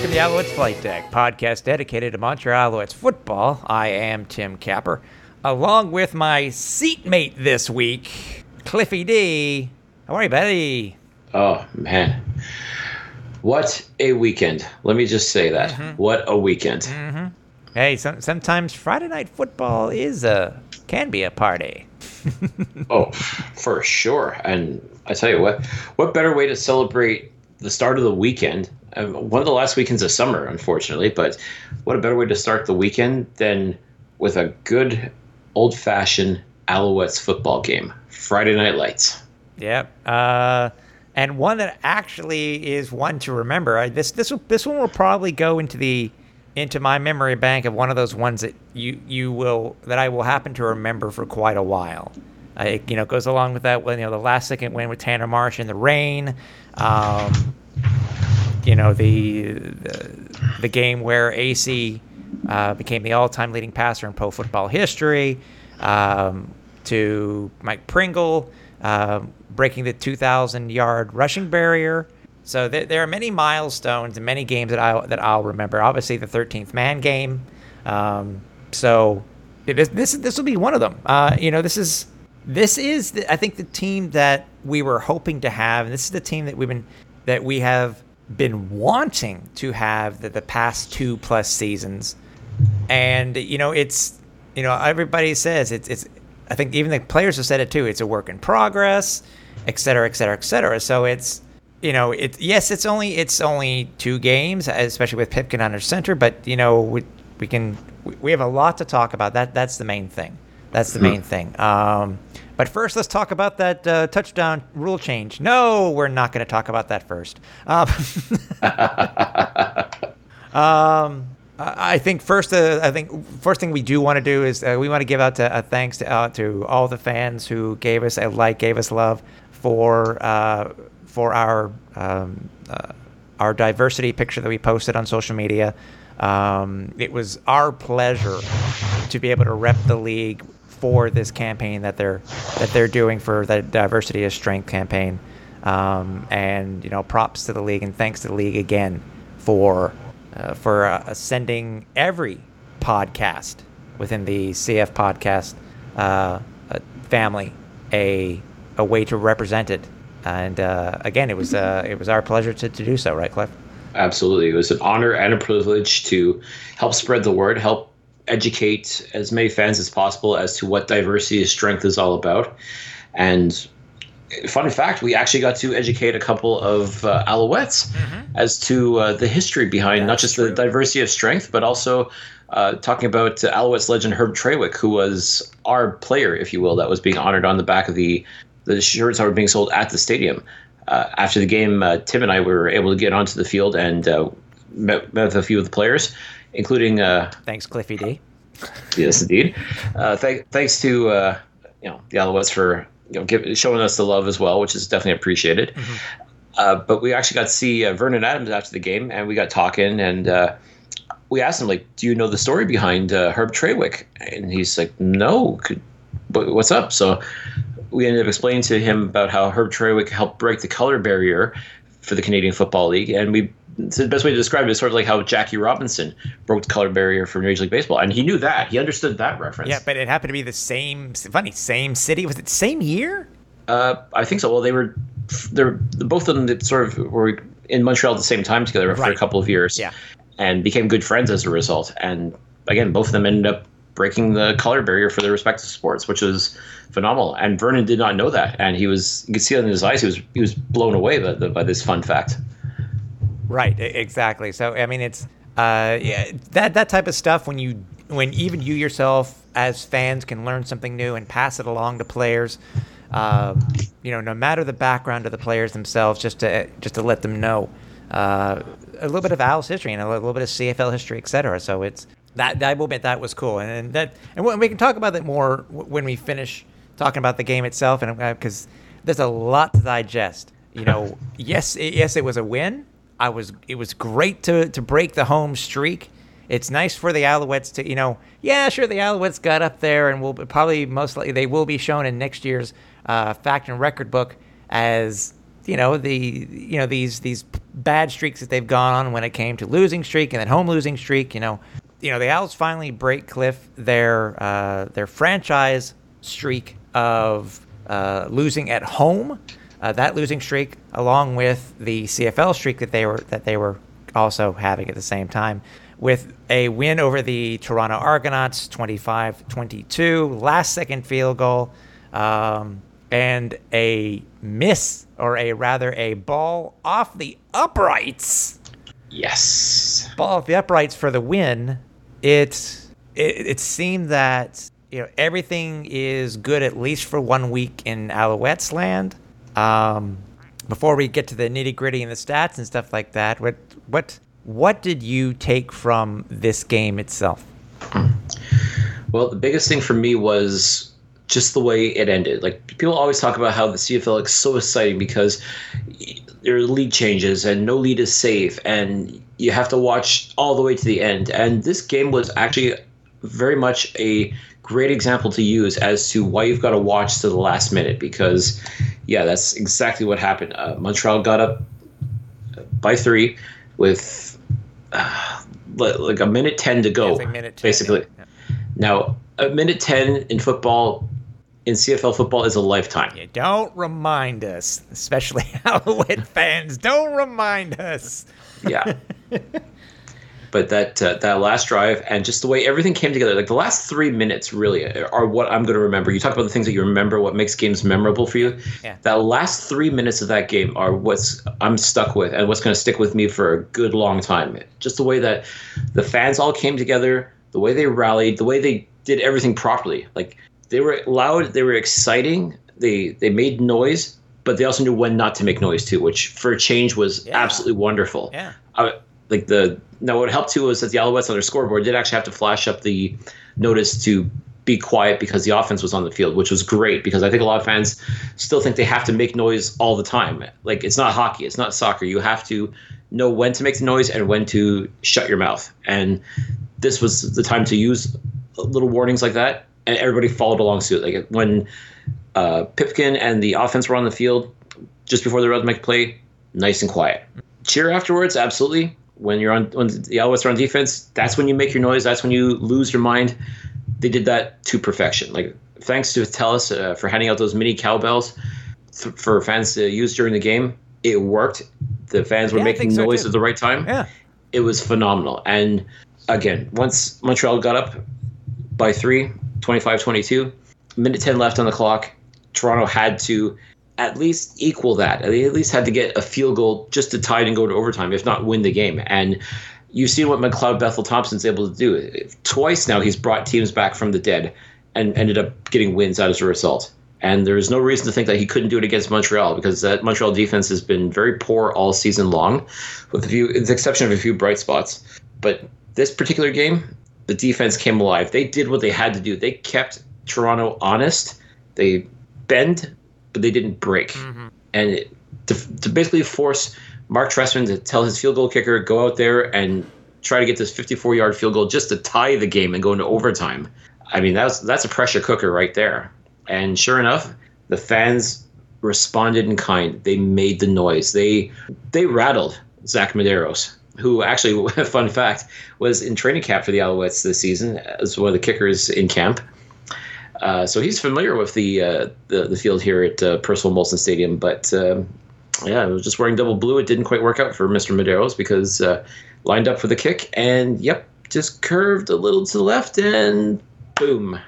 Welcome to the Alouettes Flight Deck, podcast dedicated to Montreal Alouettes football. I am Tim Capper, along with my seatmate this week, Cliffy D. How are you, buddy? Oh man, what a weekend! Let me just say that. Mm-hmm. What a weekend! Mm-hmm. Hey, some, sometimes Friday night football is a can be a party. Oh, for sure. And I tell you what, what better way to celebrate the start of the weekend? Um, one of the last weekends of summer, unfortunately, but what a better way to start the weekend than with a good old-fashioned Alouettes football game, Friday Night Lights. Yep. Uh, and one that actually is one to remember. I, this this this one will probably go into the into my memory bank of one of those ones that you you will that I will happen to remember for quite a while. Uh, it, you know, goes along with that. You know, the last second win with Tanner Marsh in the rain. Um, you know, the the, the game where AC uh, became the all-time leading passer in pro football history. Um, to Mike Pringle um, breaking the 2,000-yard rushing barrier. So there, there are many milestones and many games that I that I'll remember. Obviously, the 13th man game. Um, so this this will be one of them. Uh, you know, this is this is the, I think the team that we were hoping to have, and this is the team that we've been that we have been wanting to have the, the past two plus seasons. And you know, it's you know everybody says it's it's. I think even the players have said it too. It's a work in progress, et cetera, et cetera, et cetera. So it's you know it. Yes, it's only it's only two games, especially with Pipkin under center. But you know we we can we- we have a lot to talk about. That that's the main thing. That's the main thing. Um, but first, let's talk about that uh, touchdown rule change. No, we're not going to talk about that first. Um, um, I think first, uh, I think first thing we do want to do is uh, we want to give out uh, thanks to, uh, to all the fans who gave us a like, gave us love for uh, for our um, uh, our diversity picture that we posted on social media. Um, it was our pleasure to be able to rep the league for this campaign that they're that they're doing for the diversity is strength campaign. Um, and you know, props to the league and thanks to the league again for uh, for uh, sending every podcast within the CF podcast uh, uh, family a a way to represent it. And uh, again, it was uh, it was our pleasure to, to do so, right, Cliff? Absolutely. It was an honor and a privilege to help spread the word, help educate as many fans as possible as to what diversity is strength is all about. And fun fact, we actually got to educate a couple of uh, Alouettes as to uh, the history behind not just the diversity of strength, but also uh, talking about uh, Alouettes legend Herb Trawick, who was our player, if you will, that was being honored on the back of the the shirts that were being sold at the stadium. Uh, after the game, uh, Tim and I were able to get onto the field and uh, met, met with a few of the players, including uh, Thanks, Cliffy D. yes, indeed. Uh, th- thanks to uh, you know the Alouettes for you know give, showing us the love as well, which is definitely appreciated. Uh, but we actually got to see uh, Vernon Adams after the game, and we got talking, and uh, we asked him like, "Do you know the story behind uh, Herb Trawick?" And he's like, "No, could, but what's up?" So we ended up explaining to him about how Herb Trawick helped break the color barrier for the Canadian Football League, and we the best way to describe it is sort of like how Jackie Robinson broke the color barrier for Major League Baseball, and he knew that he understood that reference. Yeah, but it happened to be the same. Funny, same city. Was it the same year? Uh, I think so. Well, they were they're both of them that sort of were in Montreal at the same time together for Right. a couple of years, Yeah. and became good friends as a result. And again, both of them ended up breaking the color barrier for their respective sports, which was phenomenal. And Vernon did not know that, and he was you could see it in his eyes. He was he was blown away by, by this fun fact. Right, exactly. So I mean, it's uh, yeah, that that type of stuff when you when even you yourself as fans can learn something new and pass it along to players. um, you know, no matter the background of the players themselves, just to just to let them know uh, a little bit of Al's history and a little bit of CFL history, et cetera. So it's that I will admit that was cool, and, and that and we can talk about that more when we finish talking about the game itself, and because there's a lot to digest. You know, yes, yes, it was a win. I was it was great to to break the home streak. It's nice for the Alouettes to, you know, yeah, sure, the Alouettes got up there and will probably most likely they will be shown in next year's uh, fact and record book as you know the you know these these bad streaks that they've gone on when it came to losing streak and then home losing streak. You know, you know the Owls finally break Cliff their uh, their franchise streak of uh, losing at home. Uh, that losing streak, along with the CFL streak that they were that they were also having at the same time, with a win over the Toronto Argonauts, 25-22, last second field goal, um, and a miss, or a rather a ball off the uprights. Yes. Ball off the uprights for the win. It it, it seemed that you know everything is good at least for one week in Alouettes land. Um, before we get to the nitty gritty and the stats and stuff like that, what what what did you take from this game itself? Well, the biggest thing for me was just the way it ended. Like people always talk about how the CFL is so exciting because there are lead changes and no lead is safe and you have to watch all the way to the end. And this game was actually very much a great example to use as to why you've got to watch to the last minute because yeah, that's exactly what happened. Uh, Montreal got up by three with uh, like a minute 10 to go Yeah, like minute 10, basically yeah. now a minute 10 in football in cfl football is a lifetime Yeah, don't remind us, especially Alouette fans. Don't remind us. yeah but that uh, that last drive and just the way everything came together like the last three minutes really are what i'm going to remember you talk about the things that you remember what makes games memorable for you Yeah. that last three minutes of that game are what's i'm stuck with and what's going to stick with me for a good long time just the way that the fans all came together the way they rallied the way they did everything properly like they were loud they were exciting they they made noise but they also knew when not to make noise too which for a change was Yeah. absolutely wonderful Yeah. I, like the now what helped too was that the Alouettes on their scoreboard did actually have to flash up the notice to be quiet because the offense was on the field, which was great because I think a lot of fans still think they have to make noise all the time. Like it's not hockey, it's not soccer. You have to know when to make the noise and when to shut your mouth. And this was the time to use little warnings like that, and everybody followed along suit. Like when uh, Pipkin and the offense were on the field just before about to make play, nice and quiet. Cheer afterwards, absolutely. When you're on when the Alouettes are on defense, that's when you make your noise. That's when you lose your mind. They did that to perfection. Like thanks to Telus uh, for handing out those mini cowbells th- for fans to use during the game. It worked. The fans were Yeah, making think so, noise at the right time Yeah. it was phenomenal. And again, once Montreal got up by three, 25 22, minute 10 left on the clock, Toronto had to at least equal that. They at least had to get a field goal just to tie it and go to overtime, if not win the game. And you've seen what McLeod Bethel Thompson's able to do. Twice now, he's brought teams back from the dead and ended up getting wins out as a result. And there's no reason to think that he couldn't do it against Montreal because that Montreal defense has been very poor all season long, with few, with the exception of a few bright spots. But this particular game, the defense came alive. They did what they had to do. They kept Toronto honest. They bend, but they didn't break. Mm-hmm. And it, to, to basically force Marc Trestman to tell his field goal kicker go out there and try to get this 54 yard field goal just to tie the game and go into overtime. I mean, that's that's a pressure cooker right there. And sure enough, the fans responded in kind. They made the noise. They they rattled Zach Medeiros, who actually, fun fact, was in training camp for the Alouettes this season as one of the kickers in camp. Uh, so he's familiar with the uh, the, the field here at uh, Percival Molson Stadium, but um, yeah, I was just wearing double blue. It didn't quite work out for Mr. Medeiros because uh, lined up for the kick and yep, just curved a little to the left and boom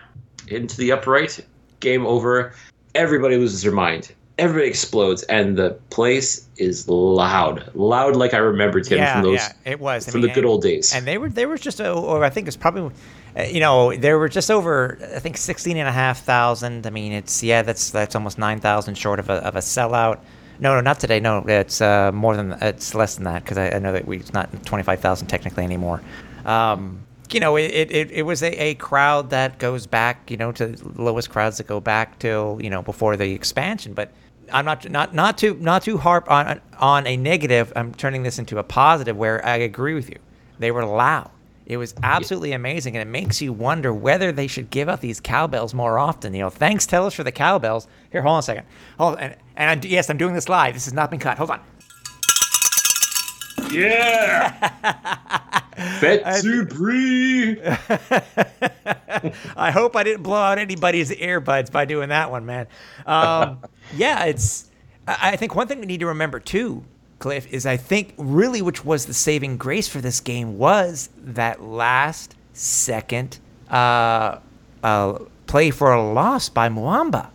into the upright. Game over. Everybody loses their mind. Everybody explodes, and the place is loud, loud like I remembered him yeah, from those yeah, it was I from mean, the good and- old days. And they were they were just a, or I think it's probably you know, there were just over, I think, 16 and a half thousand. I mean, it's, yeah, that's that's almost 9,000 short of a, of a sellout. No, no, not today. No, it's uh, more than, it's less than that because I, I know that we, it's not 25,000 technically anymore. Um, you know, it, it, it was a, a crowd that goes back, you know, to lowest crowds that go back till, you know, before the expansion. But I'm not not not to not to harp on on a negative. I'm turning this into a positive where I agree with you. They were loud. It was absolutely amazing, and it makes you wonder whether they should give out these cowbells more often. You know, thanks Telus for the cowbells. Here, hold on a second. Hold and and I, yes, I'm doing this live. This has not been cut. Hold on. Yeah. Betsy Bree. I hope I didn't blow out anybody's earbuds by doing that one, man. Um, yeah, it's. I think one thing we need to remember too, Cliff, is I think really which was the saving grace for this game was that last second uh, uh, play for a loss by Muamba,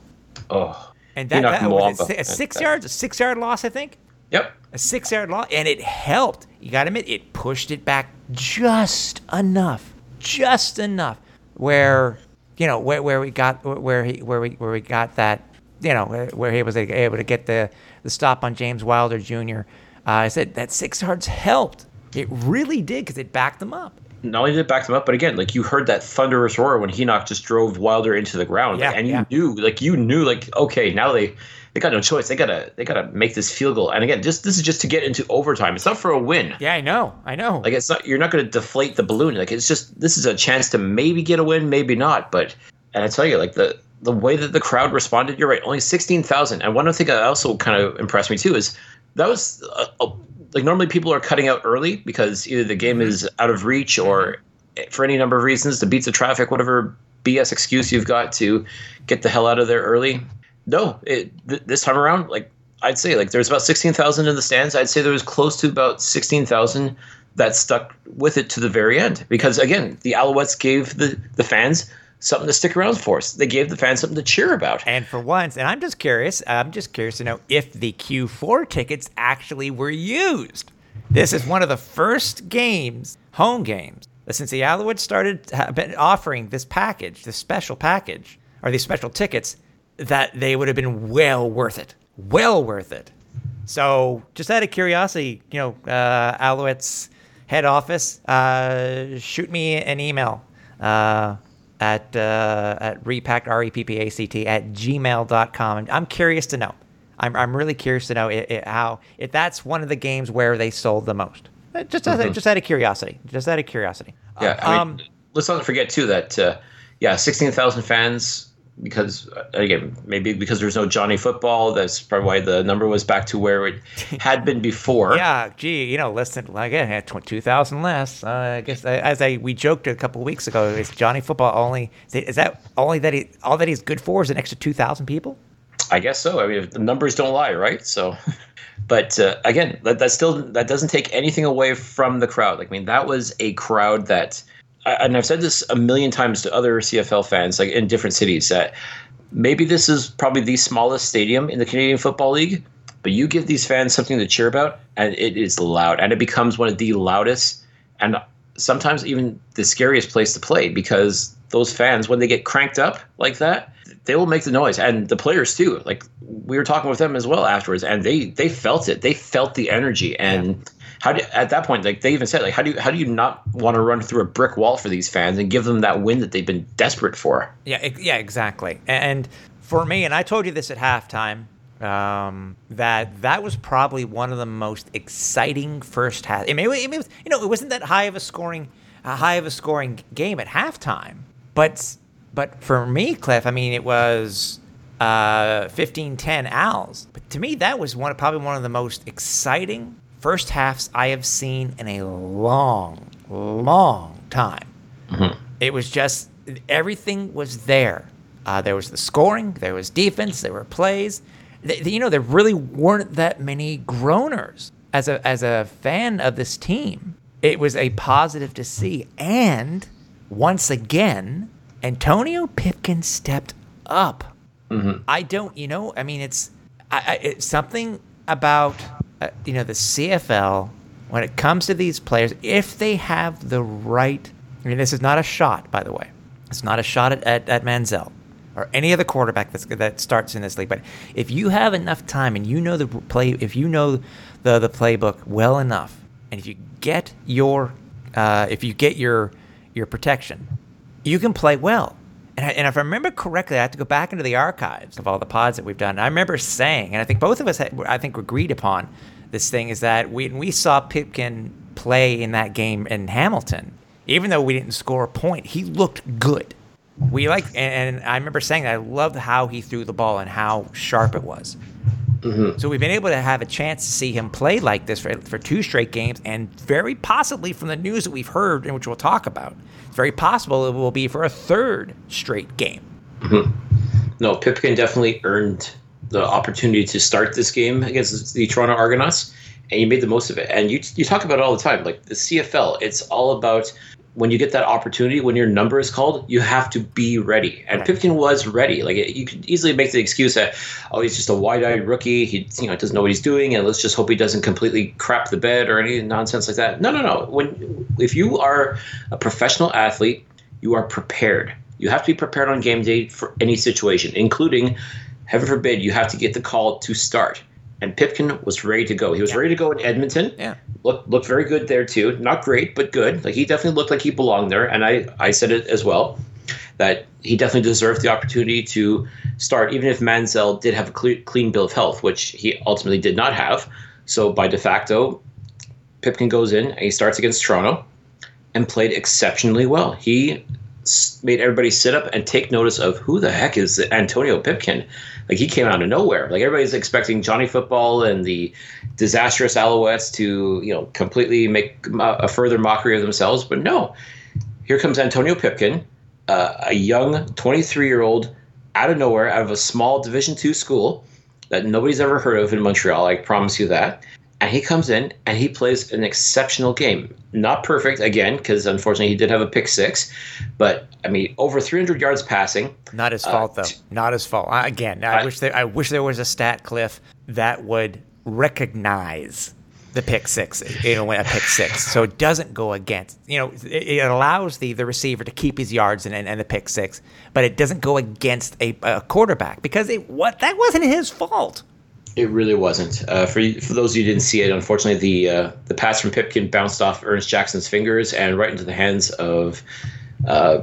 Oh. and that, that was a, a six yards, a six yard loss, I think. Yep. a six yard loss, and it helped. You got to admit, it pushed it back just enough, just enough, where you know where, where we got where he where we where we got that you know where he was able to get the the stop on James Wilder Jr. Uh, I said that six yards helped. It really did because it backed them up. Not only did it back them up, but again, like you heard that thunderous roar when Henoc just drove Wilder into the ground, Yeah, and you yeah. knew, like you knew, like okay, now they they got no choice. They gotta they gotta make this field goal. And again, just this is just to get into overtime. It's not for a win. Yeah, I know, I know. Like it's not you're not going to deflate the balloon. Like it's just this is a chance to maybe get a win, maybe not. But and I tell you, like the the way that the crowd responded, you're right. Only sixteen thousand. And one other thing that also kind of impressed me too is that was a, a, like normally people are cutting out early because either the game mm-hmm. is out of reach or for any number of reasons, the beats of traffic, whatever BS excuse you've got to get the hell out of there early. No, it, th- this time around, like I'd say, like there's about sixteen thousand in the stands. I'd say there was close to about sixteen thousand that stuck with it to the very end because again, the Alouettes gave the the fans something to stick around for. Us. They gave the fans something to cheer about. And for once, and I'm just curious, I'm just curious to know if the Q4 tickets actually were used. This is one of the first games, home games, since the Alouettes started offering this package, this special package, or these special tickets, that they would have been well worth it. Well worth it. So, just out of curiosity, you know, uh, Alouettes head office, uh, shoot me an email uh, at uh, at repacked r e p p a c t at gmail.com. I'm, I'm curious to know. I'm, I'm really curious to know i i how if that's one of the games where they sold the most. Uh, Just out of, just out of curiosity. Just out of curiosity. Yeah, I mean, Um, let's not forget too that uh, yeah, sixteen thousand fans because again maybe because there's no Johnny football. That's probably why the number was back to where it had been before. Yeah, gee, you know, less than like I had two thousand less. Uh, I guess uh, as I we joked a couple weeks ago, is Johnny Football only? Is that only that he all that he's good for is an extra two thousand people? I guess so. I mean, if the numbers don't lie, right? So, but uh, again, that, that still that doesn't take anything away from the crowd. Like, I mean, that was a crowd that, I- and I've said this a million times to other CFL fans, like in different cities, that maybe this is probably the smallest stadium in the Canadian Football League, but you give these fans something to cheer about, and it is loud, and it becomes one of the loudest, and sometimes even the scariest place to play because those fans, when they get cranked up like that, they will make the noise, and the players too. Like we were talking with them as well afterwards, and they they felt it. They felt the energy, and how do, at that point, like they even said, like how do you how do you not want to run through a brick wall for these fans and give them that win that they've been desperate for? Yeah, yeah, exactly. And for me, and I told you this at halftime, um, that that was probably one of the most exciting first half. I mean, it, was, you know, it wasn't that high of a scoring, a high of a scoring game at halftime, but but for me, Cliff, I mean, it was uh, 15-10 Owls. But to me, that was one probably one of the most exciting first halves I have seen in a long, long time. It was just everything was there. Uh, there was the scoring, there was defense, there were plays. Th- you know, there really weren't that many groaners. As a as a fan of this team, it was a positive to see. And once again, Antonio Pipkin stepped up. I don't, you know, I mean, it's, I, I, it's something about, uh, you know, the CFL when it comes to these players. If they have the right I mean, this is not a shot, by the way. It's not a shot at, at, at Manziel or any other quarterback that's, that starts in this league. But if you have enough time and you know the play, if you know the the playbook well enough, and if you get your uh, if you get your your protection, you can play well. And, I, and if I remember correctly, I have to go back into the archives of all the pods that we've done. I remember saying, and I think both of us, had, I think, agreed upon this thing is that we, we saw Pipkin play in that game in Hamilton, even though we didn't score a point, he looked good. We like, and, and I remember saying that I loved how he threw the ball and how sharp it was. Mm-hmm. So we've been able to have a chance to see him play like this for, for two straight games, and very possibly from the news that we've heard, and which we'll talk about, it's very possible it will be for a third straight game. Mm-hmm. No, Pipkin definitely earned the opportunity to start this game against the Toronto Argonauts, and you made the most of it. And you you talk about it all the time, like the CFL. It's all about when you get that opportunity, when your number is called, you have to be ready. And. Pipkin was ready. Like you could easily make the excuse that oh he's just a wide-eyed rookie. He you know doesn't know what he's doing, and let's just hope he doesn't completely crap the bed or any nonsense like that. No, no, no. When if you are a professional athlete, you are prepared. You have to be prepared on game day for any situation, including, heaven forbid, you have to get the call to start. And Pipkin was ready to go. He was ready to go in Edmonton. Yeah. Looked looked very good there too. Not great, but good. Like he definitely looked like he belonged there. And I I said it as well that he definitely deserved the opportunity to start, even if Manziel did have a cle- clean bill of health, which he ultimately did not have. So by de facto, Pipkin goes in and he starts against Toronto and played exceptionally well. He made everybody sit up and take notice of who the heck is Antonio Pipkin. Like he came out of nowhere. Like everybody's expecting Johnny Football and the disastrous Alouettes to you know completely make a further mockery of themselves, but no. Here comes Antonio Pipkin, uh, a young 23 year old out of nowhere, out of a small Division two school that nobody's ever heard of in Montreal. I promise you that. And he comes in and he plays an exceptional game. Not perfect again, because unfortunately he did have a pick six, but I mean over 300 yards passing. Not his fault uh, though. Not his fault. I, again, I, I- wish there. I wish there was a stat cliff that would recognize the pick six. You know, when a pick six, so it doesn't go against. You know, it, it allows the the receiver to keep his yards and, and, and the pick six, but it doesn't go against a, a quarterback because it what that wasn't his fault. It really wasn't. Uh, for for those of you who didn't see it, unfortunately, the uh, the pass from Pipkin bounced off Ernest Jackson's fingers and right into the hands of uh,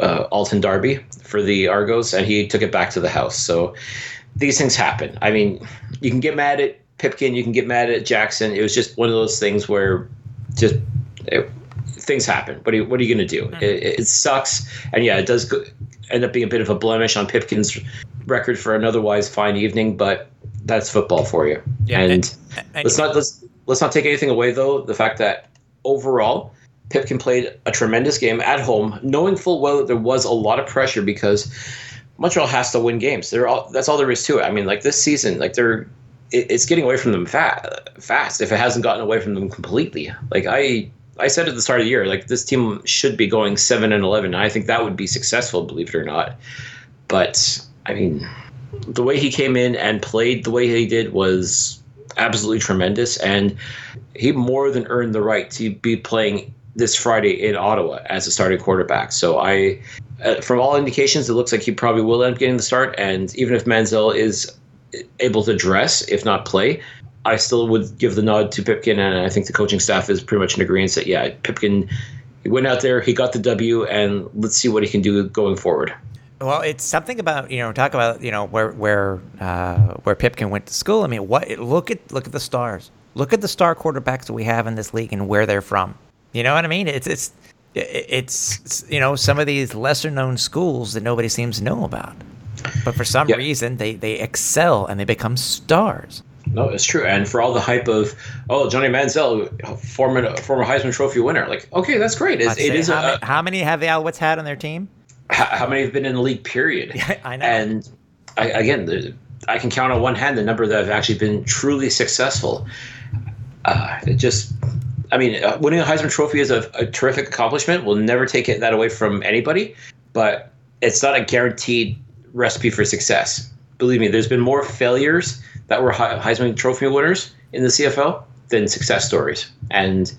uh, Alden Darby for the Argos, and he took it back to the house. So these things happen. I mean, you can get mad at Pipkin, you can get mad at Jackson. It was just one of those things where just it, things happen. What are you, what are you going to do? It, it sucks, and yeah, it does go, end up being a bit of a blemish on Pipkin's record for an otherwise fine evening, but that's football for you. Yeah, and and- and- let's not let's let's not take anything away though. The fact that overall Pipkin played a tremendous game at home, knowing full well that there was a lot of pressure because Montreal has to win games. They're all, that's all there is to it. I mean, like this season, like they're it, it's getting away from them fa- fast if it hasn't gotten away from them completely. Like I I said at the start of the year, like this team should be going seven and eleven. And I think that would be successful, believe it or not. But I mean, the way he came in and played the way he did was absolutely tremendous, and he more than earned the right to be playing this Friday in Ottawa as a starting quarterback. So I, uh, from all indications, it looks like he probably will end up getting the start. And even if Manziel is able to dress, if not play, I still would give the nod to Pipkin, and I think the coaching staff is pretty much in agreement that yeah, Pipkin. He went out there, he got the W, and let's see what he can do going forward. Well, it's something about you know talk about you know where where uh, where Pipkin went to school. I mean, what look at look at the stars. Look at the star quarterbacks that we have in this league and where they're from. You know what I mean? It's it's it's, you know some of these lesser known schools that nobody seems to know about, but for some Yeah. reason they they excel and they become stars. No, it's true. And for all the hype of, oh, Johnny Manziel, former former Heisman Trophy winner, like, okay, that's great. It's, I'd it say, is how, a, many, how many have the Alouettes had on their team? How, how many have been in the league? Period. Yeah, I know. And I, again, the, I can count on one hand the number that have actually been truly successful. Uh, it just, I mean, uh, winning a Heisman Trophy is a, a terrific accomplishment. We'll never take it, that away from anybody, but it's not a guaranteed recipe for success. Believe me, there's been more failures that were Heisman Trophy winners in the CFL than success stories. And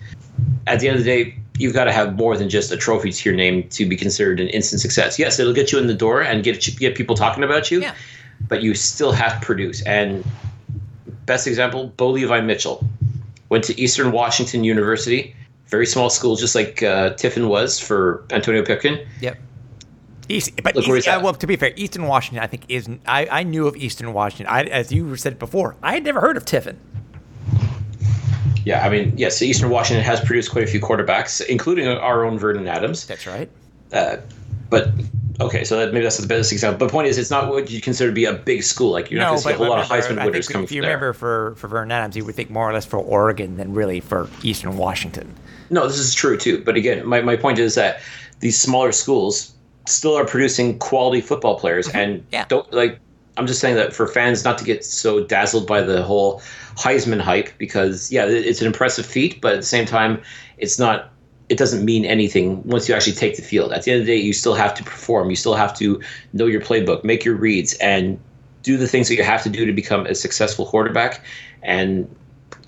at the end of the day, you've got to have more than just a trophy to your name to be considered an instant success. Yes, it'll get you in the door and get get people talking about you, Yeah. but you still have to produce. And best example, Bo Levi Mitchell went to Eastern Washington University, very small school, just like uh, Tiffin was for Antonio Pipkin. Yep. East, but Look East, uh, well, to be fair, Eastern Washington, I think is I, I knew of Eastern Washington. I, as you said before, I had never heard of Tiffin. Yeah, I mean, yes, Eastern Washington has produced quite a few quarterbacks, including our own Vernon Adams. That's right. Uh, but okay, so that, maybe that's the best example. But the point is, it's not what you consider to be a big school. Like you're not going to see a whole lot of Heisman winners coming If you there. remember for for Vernon Adams, you would think more or less for Oregon than really for Eastern Washington. No, this is true too. But again, my, my point is that these smaller schools still are producing quality football players, and Mm-hmm. Yeah. don't like. I'm just saying that for fans not to get so dazzled by the whole Heisman hype, because yeah, it's an impressive feat, but at the same time, it's not. It doesn't mean anything once you actually take the field. At the end of the day, you still have to perform. You still have to know your playbook, make your reads, and do the things that you have to do to become a successful quarterback. And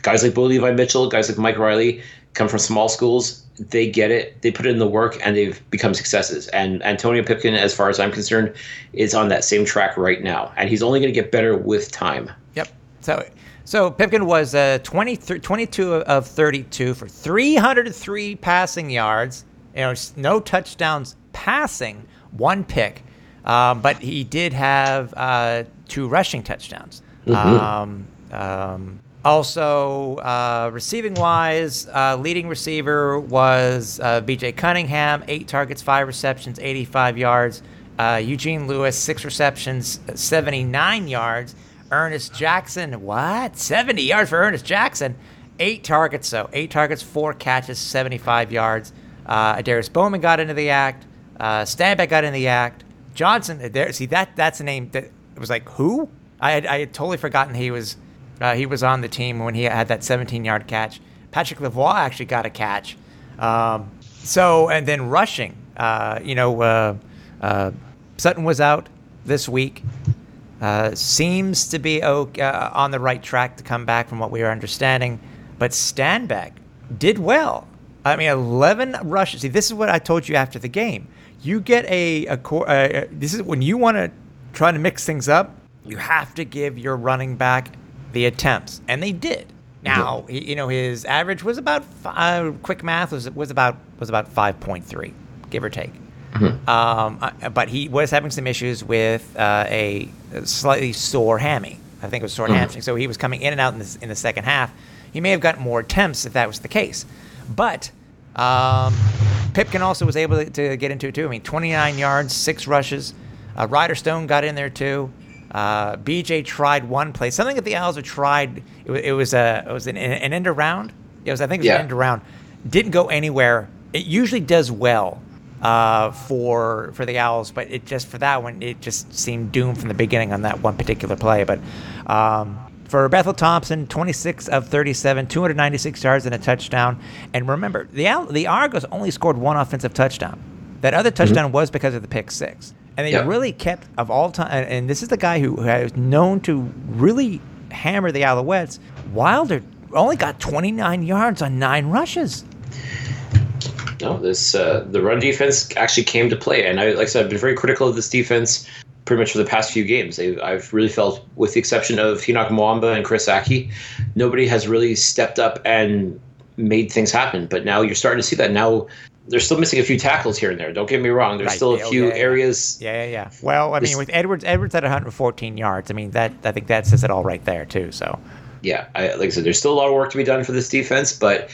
guys like Bo Levi Mitchell, guys like Mike Reilly come from small schools. They get it. They put in the work, and they've become successes. And Antonio Pipkin, as far as I'm concerned, is on that same track right now, and he's only going to get better with time. Yep. So so Pipkin was uh, 23, 22 of 32 for 303 passing yards. You know, no touchdowns passing, one pick, um, but he did have uh, two rushing touchdowns. Um, um, also, uh, receiving wise, uh, leading receiver was uh, B.J. Cunningham, eight targets, five receptions, 85 yards. Uh, Eugene Lewis, six receptions, 79 yards. Ernest Jackson, what? 70 yards for Ernest Jackson. Eight targets, though. Eight targets, four catches, 75 yards. Uh, Darius Bowman got into the act. Uh, Stanback got in the act. Johnson, there. See that? That's a name that was like who? I had, I had totally forgotten he was uh, he was on the team when he had that 17 yard catch. Patrick Lavoie actually got a catch. Um, so and then rushing, uh, you know, uh, uh, Sutton was out this week. Uh, seems to be okay, uh, on the right track to come back from what we are understanding, but Stanback did well. I mean, 11 rushes. See, this is what I told you after the game. You get a, a this is when you want to try to mix things up. You have to give your running back the attempts, and they did. Now, he, you know, his average was about uh, quick math was was about was about 5.3, give or take. Um, uh, but he was having some issues with uh, a slightly sore hammy. I think it was sore hamstring. So he was coming in and out in the, in the second half. He may have gotten more attempts if that was the case. But um, Pipkin also was able to, to get into it too. I mean, 29 yards, six rushes. Uh, Ryder Stone got in there too. Uh, BJ tried one play, something that the Owls had tried. It, wa- it was a it was an, an end around. It was I think it was Yeah. an end around. Didn't go anywhere. It usually does well uh, for for the Owls, but it just for that one, it just seemed doomed from the beginning on that one particular play. But um, for Bethel Thompson, 26 of 37, 296 yards and a touchdown. And remember, the the Argos only scored one offensive touchdown. That other touchdown was because of the pick six, and they Yeah. really kept of all time. And, and this is the guy who, who is known to really hammer the Alouettes. Wilder only got 29 yards on nine rushes. No, this uh, the run defense actually came to play, and I like I said, I've been very critical of this defense pretty much for the past few games. They, I've really felt, with the exception of Henoc Muamba and Chris Ackie, nobody has really stepped up and made things happen. But now you're starting to see that. Now they're still missing a few tackles here and there. Don't get me wrong. There's Right, still a few yeah, yeah. areas. Yeah, yeah, yeah. Well, I mean, with Edwards, Edwards at 114 yards. I mean, that I think that says it all right there too. So yeah, I, like I said, there's still a lot of work to be done for this defense, but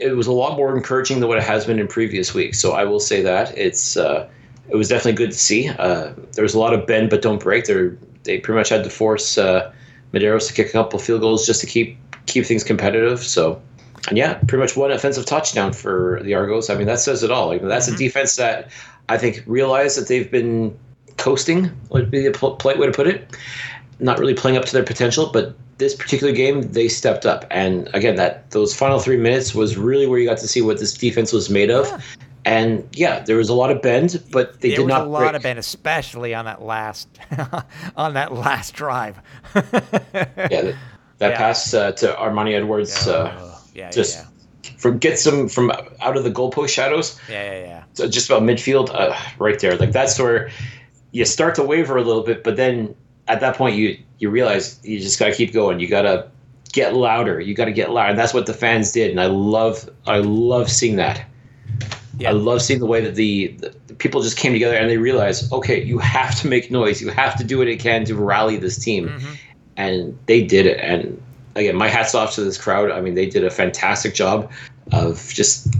it was a lot more encouraging than what it has been in previous weeks. So I will say that it's uh, it was definitely good to see. Uh, there was a lot of bend but don't break. They they pretty much had to force uh, Medeiros to kick a couple field goals just to keep keep things competitive. So. And yeah, pretty much one offensive touchdown for the Argos. I mean, that says it all. Like that's a defense that I think realized that they've been coasting would be a polite way to put it not really playing up to their potential, but this particular game they stepped up. And again, that those final three minutes was really where you got to see what this defense was made of. And yeah, there was a lot of bend, but they there did not. There was a lot break. of bend, especially on that last on that last drive. Yeah, that, that Yeah. pass uh, to Armani Edwards uh, yeah, just yeah. from gets them from out of the goalpost shadows. Yeah, yeah, yeah. So just about midfield, uh, right there. Like that's where you start to waver a little bit, but then at that point you you realize you just got to keep going. You got to get louder. You got to get louder, and that's what the fans did. And I love I love seeing that. Yeah. I love seeing the way that the, the people just came together and they realized, okay, you have to make noise. You have to do what it can to rally this team, and they did it. And again, my hats off to this crowd. I mean, they did a fantastic job of just.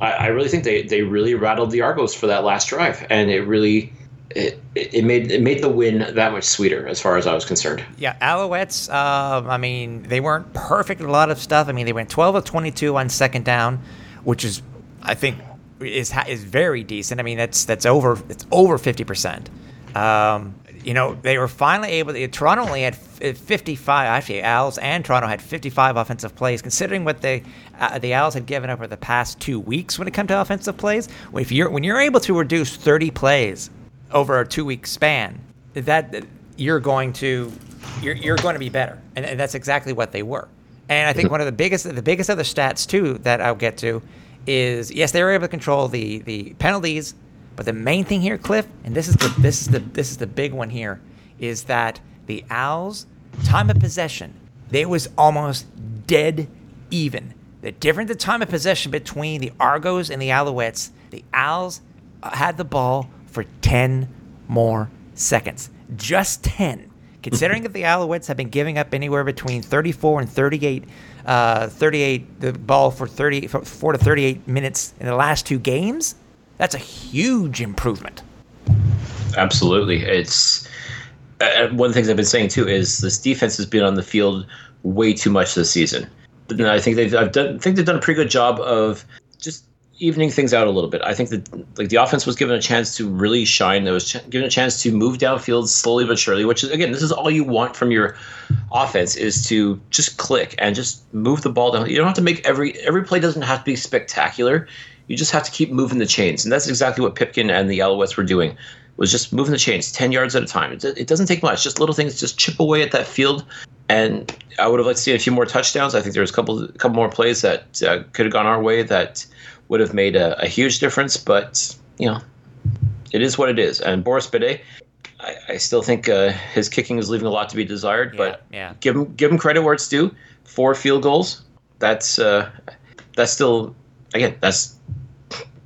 I, I really think they, they really rattled the Argos for that last drive, and it really it, it made it made the win that much sweeter as far as I was concerned. Yeah, Alouettes. Um, I mean, they weren't perfect a lot of stuff. I mean, they went 12 of 22 on second down, which is, I think, is is very decent. I mean, that's that's over it's over 50 percent. Um, you know, they were finally able. To, Toronto only had 55. Actually, Owls and Toronto had 55 offensive plays. Considering what they uh, the Owls had given up over the past two weeks when it comes to offensive plays, if you're when you're able to reduce 30 plays over a two week span, that you're going to you're, you're going to be better, and, and that's exactly what they were. And I think one of the biggest the biggest other stats too that I'll get to is yes they were able to control the the penalties, but the main thing here, Cliff, and this is the this is the this is the big one here, is that the Owls time of possession they was almost dead even. The difference in time of possession between the Argos and the Alouettes, the Owls uh, had the ball for 10 more seconds. Just 10. Considering that the Alouettes have been giving up anywhere between 34 and 38, uh, 38 the ball for 30, for 4 to 38 minutes in the last two games, that's a huge improvement. Absolutely, it's uh, one of the things I've been saying too is this defense has been on the field way too much this season. But I think they've I've done I think they've done a pretty good job of just evening things out a little bit. I think that like the offense was given a chance to really shine. There was ch- given a chance to move downfield slowly but surely. Which is again, this is all you want from your offense is to just click and just move the ball down. You don't have to make every every play doesn't have to be spectacular. You just have to keep moving the chains, and that's exactly what Pipkin and the Alouettes were doing. Was just moving the chains ten yards at a time. It, it doesn't take much. Just little things. Just chip away at that field. And I would have liked to see a few more touchdowns. I think there was a couple, a couple more plays that uh, could have gone our way that would have made a, a, huge difference. But you know, it is what it is. And Boris Bede, I, I still think uh, his kicking is leaving a lot to be desired. Yeah, but yeah. give him give him credit where it's due. Four field goals. That's uh, that's still again that's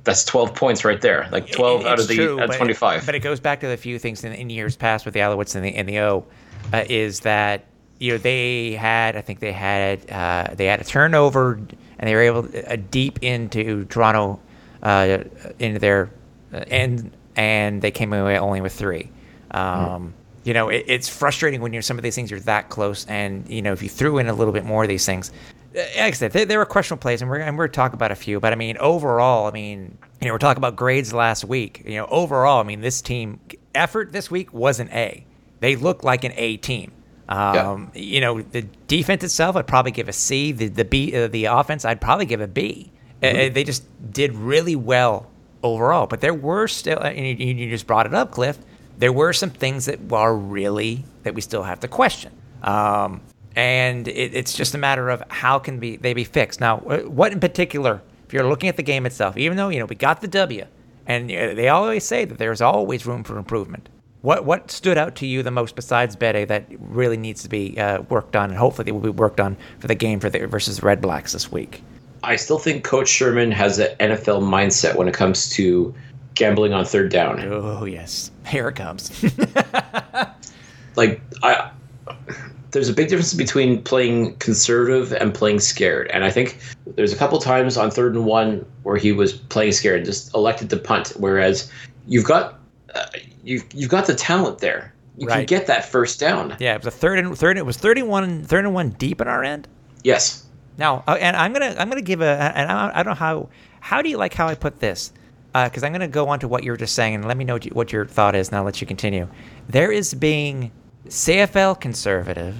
that's 12 points right there. Like 12 out of the true, at but it- 25. But it goes back to the few things in, in years past with the Alouettes and the and the O, uh, is that you know they had I think they had uh, they had a turnover and they were able to, uh, deep into Toronto uh, into their uh, end and they came away only with three. Um, You know, it, it's frustrating when you're some of these things you're that close, and you know if you threw in a little bit more of these things, uh, like I said, there, were questionable plays, and we're and we're talking about a few. But I mean, overall, I mean, you know, we're talking about grades last week. You know, overall, I mean, this team effort this week was an A. They look like an A team. Um, You know, the defense itself, I'd probably give a C. The the B, uh, the offense, I'd probably give a B. Uh, they just did really well overall. But there were still, and you, you just brought it up, Cliff. There were some things that are really that we still have to question. Um, and it, it's just a matter of how can be they be fixed. Now, what in particular, if you're looking at the game itself, even though you know we got the W, and uh, they always say that there's always room for improvement. What what stood out to you the most besides Bede that really needs to be uh, worked on, and hopefully it will be worked on for the game for the versus Red Blacks this week? I still think Coach Sherman has an NFL mindset when it comes to gambling on third down. Oh yes, here it comes. Like I there's a big difference between playing conservative and playing scared. And I think there's a couple times on third and one where he was playing scared and just elected to punt. Whereas you've got uh, you you've got the talent there. You can get that first down. yeah, it was a third and third. It was 31, third and one deep in our end. Yes. Now, uh, and I'm gonna I'm gonna give a and I, I don't know how how do you like how I put this because I'm gonna go on to what you were just saying and let me know what, you, what your thought is and I'll let you continue. There is being CFL conservative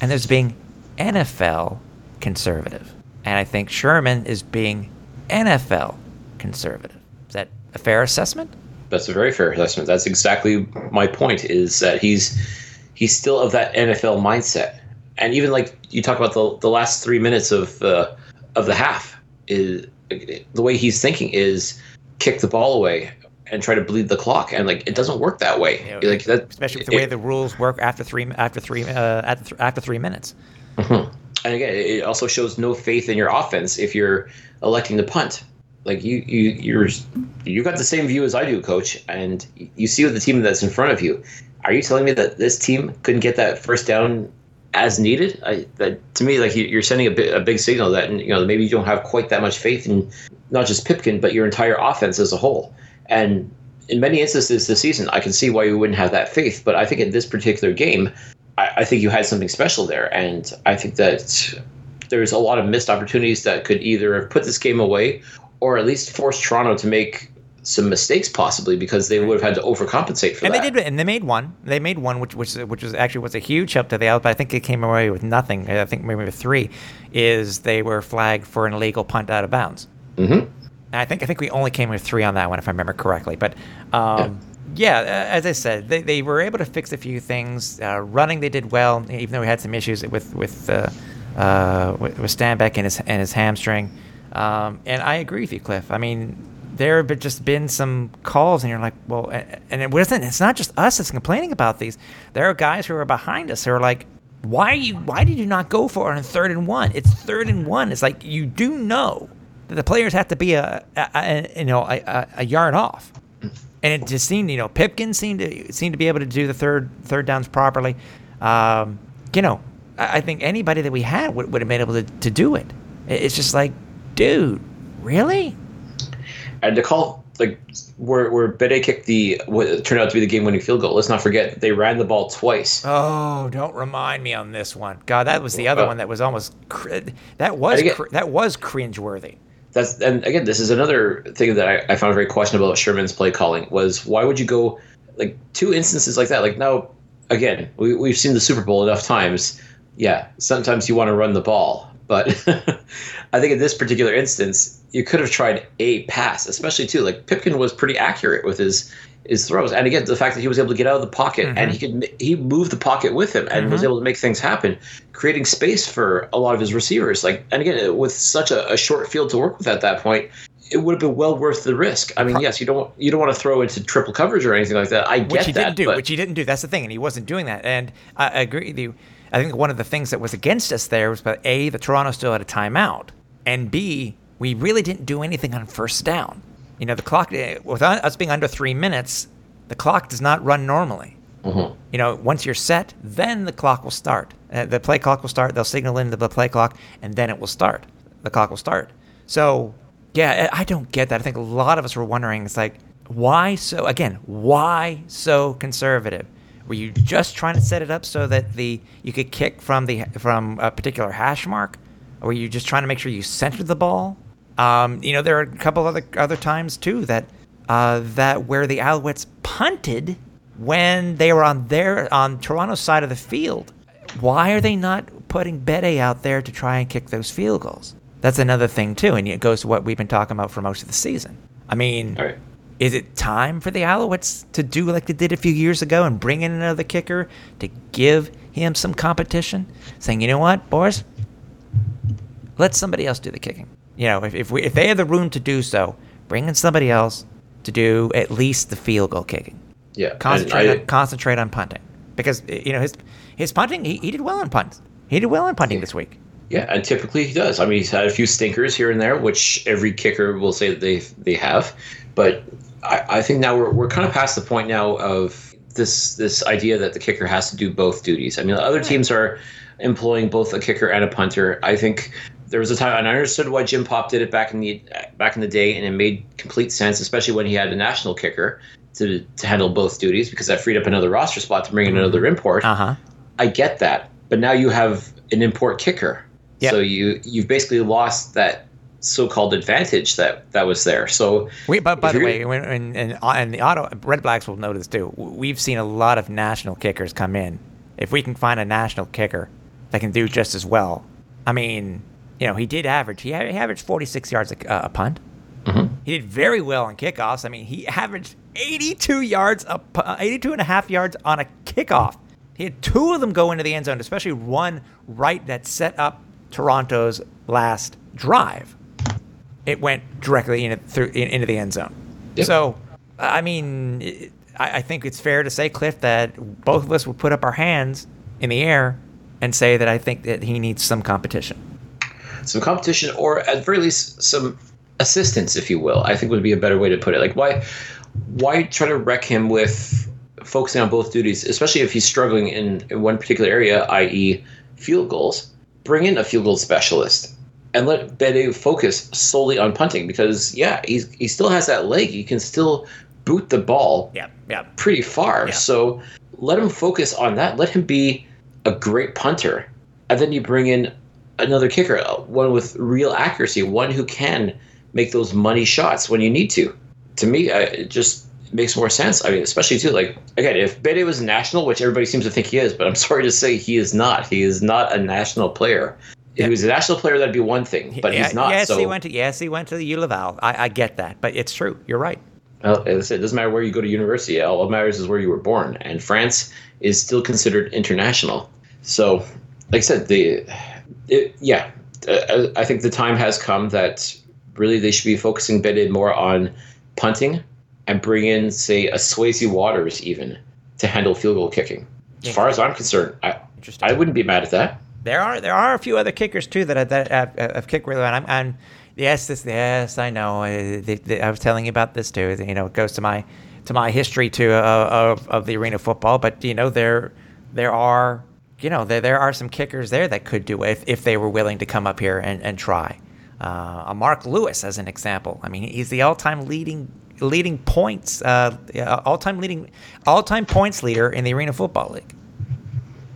and there's being NFL conservative, and I think Sherman is being NFL conservative. Is that a fair assessment? That's a very fair assessment. That's exactly my point. Is that he's he's still of that NFL mindset, and even like you talk about the the last three minutes of uh, of the half, is the way he's thinking is kick the ball away and try to bleed the clock, and like it doesn't work that way. Like that, especially with the way the rules work after three after three uh, after, th- after three minutes. and again, it also shows no faith in your offense if you're electing to punt. Like you, you, you're, you got the same view as I do, coach, and you see with the team that's in front of you. Are you telling me that this team couldn't get that first down as needed? I, that to me, like you- you're sending a, bit, a big signal that you know maybe you don't have quite that much faith in not just Pipkin, but your entire offense as a whole. And in many instances this season, I can see why you wouldn't have that faith. But I think in this particular game, I, I think you had something special there, and I think that there's a lot of missed opportunities that could either have put this game away or at least force Toronto to make some mistakes, possibly because they would have had to overcompensate for and that. And they did, and they made one. They made one, which which which was actually was a huge help to the out. But I think it came away with nothing. I think maybe three, is they were flagged for an illegal punt out of bounds. Mhm. I think I think we only came with three on that one, if I remember correctly. But um, yeah, uh, as I said, they, they were able to fix a few things. Uh, running, they did well, even though we had some issues with with uh, uh, with, with Stanback and his and his hamstring. Um, and I agree with you, Cliff. I mean, there have just been some calls, and you're like, well, and it wasn't. It's not just us that's complaining about these. There are guys who are behind us who are like, why you? Why did you not go for it on third and one? It's third and one. It's like you do know the players have to be a, a, a you know a, a, yard off, and it just seemed you know Pipkin seemed to seemed to be able to do the third third downs properly. Um, you know, I, I think anybody that we had would, would have been able to, to do it. It- It's just like, dude, really? and to call like where where Bede kicked the what turned out to be the game winning field goal. Let's not forget they ran the ball twice. Oh, don't remind me on this one. God, that was the other Uh, one that was almost cr- that was cr- that was cringeworthy. That's and again, this is another thing that I, I found very questionable about Sherman's play calling was why would you go like two instances like that? Like now, again, we we've seen the Super Bowl enough times. Yeah, sometimes you want to run the ball, but I think in this particular instance, you could have tried a pass, especially too. Like Pipkin was pretty accurate with his his throws, and again, the fact that he was able to get out of the pocket and mm-hmm. he could he moved the pocket with him and was mm-hmm. able to make things happen, creating space for a lot of his receivers. Like, and again, with such a, a short field to work with at that point, it would have been well worth the risk. I mean, yes, you don't you don't want to throw into triple coverage or anything like that. I get which he that, didn't do. but Which he didn't do. That's the thing, and he wasn't doing that. And I, I agree with you. I think one of the things that was against us there was, but a, the Toronto still had a timeout, and b, we really didn't do anything on first down. You know, the clock eh, without us being under three minutes, the clock does not run normally. Mm-hmm. You know, once you're set, then the clock will start. Uh, the play clock will start. They'll signal into the play clock, and then it will start. The clock will start. So, yeah, I I don't get that. I think a lot of us were wondering. It's like, why so? Again, why so conservative? Were you just trying to set it up so that the you could kick from the from a particular hash mark, or were you just trying to make sure you centered the ball? Um, you know, there are a couple other other times too that uh, that where the Alouettes punted when they were on their on Toronto's side of the field. Why are they not putting Bede out there to try and kick those field goals? That's another thing too, and it goes to what we've been talking about for most of the season. I mean, right. is it time for the Alouettes to do like they did a few years ago and bring in another kicker to give him some competition? Saying, you know what, boys, let somebody else do the kicking. You know, if if, we, if they have the room to do so, bring in somebody else to do at least the field goal kicking. Yeah, Concentrate I- on, concentrate on punting because you know his his punting he, he did well on punts. He did well on punting this week. Yeah, and typically he does. I mean, he's had a few stinkers here and there, which every kicker will say that they they have. But I, I think now we're we're kind of past the point now of this this idea that the kicker has to do both duties. I mean, other teams are employing both a kicker and a punter. I think there was a time, and I understood why Jim Popp did it back in the back in the day, and it made complete sense, especially when he had a national kicker to to handle both duties because that freed up another roster spot to bring in another import. Uh huh. I get that, but now you have an import kicker, Yep. so you you've basically lost that so-called advantage that that was there. So We, but by the way, and, and, and the auto Red Blacks will this too. We've seen a lot of national kickers come in. If we can find a national kicker that can do just as well, I mean, you know, he did average. He, he averaged 46 yards a, a punt. He did very well on kickoffs. I mean, he averaged 82 yards, a, uh, 82 and a half yards on a kickoff. He had two of them go into the end zone, especially one right that set up Toronto's last drive. it went directly into through in, into the end zone. Yep. So, I mean, it- I, I think it's fair to say, Cliff, that both of us would put up our hands in the air and say that I think that he needs some competition. Some competition or at very least some assistance if you will i think would be a better way to put it like why why try to wreck him with focusing on both duties especially if he's struggling in, in one particular area i.e field goals bring in a field goal specialist and let Bede focus solely on punting because yeah he's, he still has that leg he can still boot the ball Yeah, yeah. pretty far. Yeah. So let him focus on that. Let him be a great punter. And then you bring in another kicker, uh, one with real accuracy, one who can make those money shots when you need to. To me, uh, it just makes more sense. I mean, especially too, like, again, if Bede was national, which everybody seems to think he is, but I'm sorry to say he is not. He is not a national player. If he was a national player, that'd be one thing, but Yeah, he's not. Yes, so, he went to yes, he went to the U Laval. I, I get that, but it's true. You're right. Well, as I said, it doesn't matter where you go to university. All that matters is where you were born, and France is still considered international. So, like I said, the it, yeah, uh, I think the time has come that really they should be focusing Bede more on punting and bring in, say, a Swayze Waters even to handle field goal kicking. As far as I'm concerned, I. I wouldn't be mad at that. There are there are a few other kickers too that I- that have, have kicked really well. And I'm, I'm yes, this yes I know. Uh, the, the, I was telling you about this too. You know, it goes to my to my history too uh, of of the arena football. But you know, there there are you know there there are some kickers there that could do it if, if they were willing to come up here and and try. Uh, a Mark Lewis as an example. I mean, he's the all-time leading leading points, uh, all-time leading all-time points leader in the Arena Football League.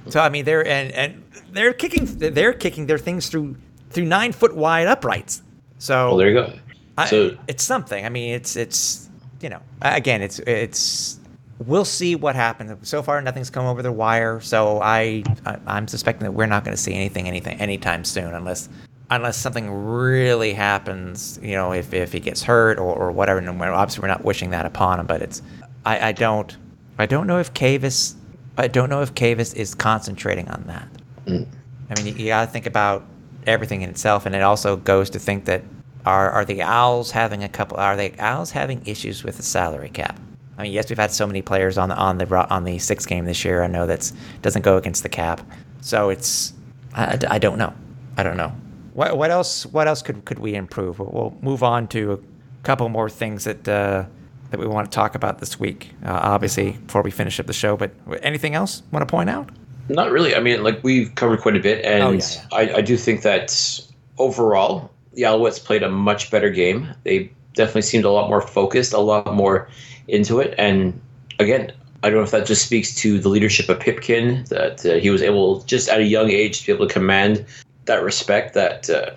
So I mean, they're and and they're kicking they're kicking their things through through nine foot wide uprights. So Well, there you go. I, So it's something. I mean, it's it's you know again, it's it's we'll see what happens. So far, nothing's come over the wire. So I, I I'm suspecting that we're not going to see anything anything anytime soon unless unless something really happens. You know, if if he gets hurt or, or whatever. And we're, obviously, we're not wishing that upon him. But it's I, I don't I don't know if Kavis I don't know if Kavis is concentrating on that. Mm. I mean, you, you got to think about everything in itself, and it also goes to think that are are the Owls having a couple? Are the Owls having issues with the salary cap? I mean, yes, we've had so many players on the on the on the six game this year. I know that's doesn't go against the cap, so it's I, I don't know. I don't know. What what else? What else could could we improve? We'll, we'll move on to a couple more things that. Uh, that we want to talk about this week, uh, obviously, before we finish up the show. But anything else want to point out? Not really. I mean, like we've covered quite a bit, and Oh, yeah, I, I do think that overall the Alouettes played a much better game. They definitely seemed a lot more focused, a lot more into it. And again, I don't know if that just speaks to the leadership of Pipkin that uh, he was able, just at a young age, to be able to command that respect, that uh,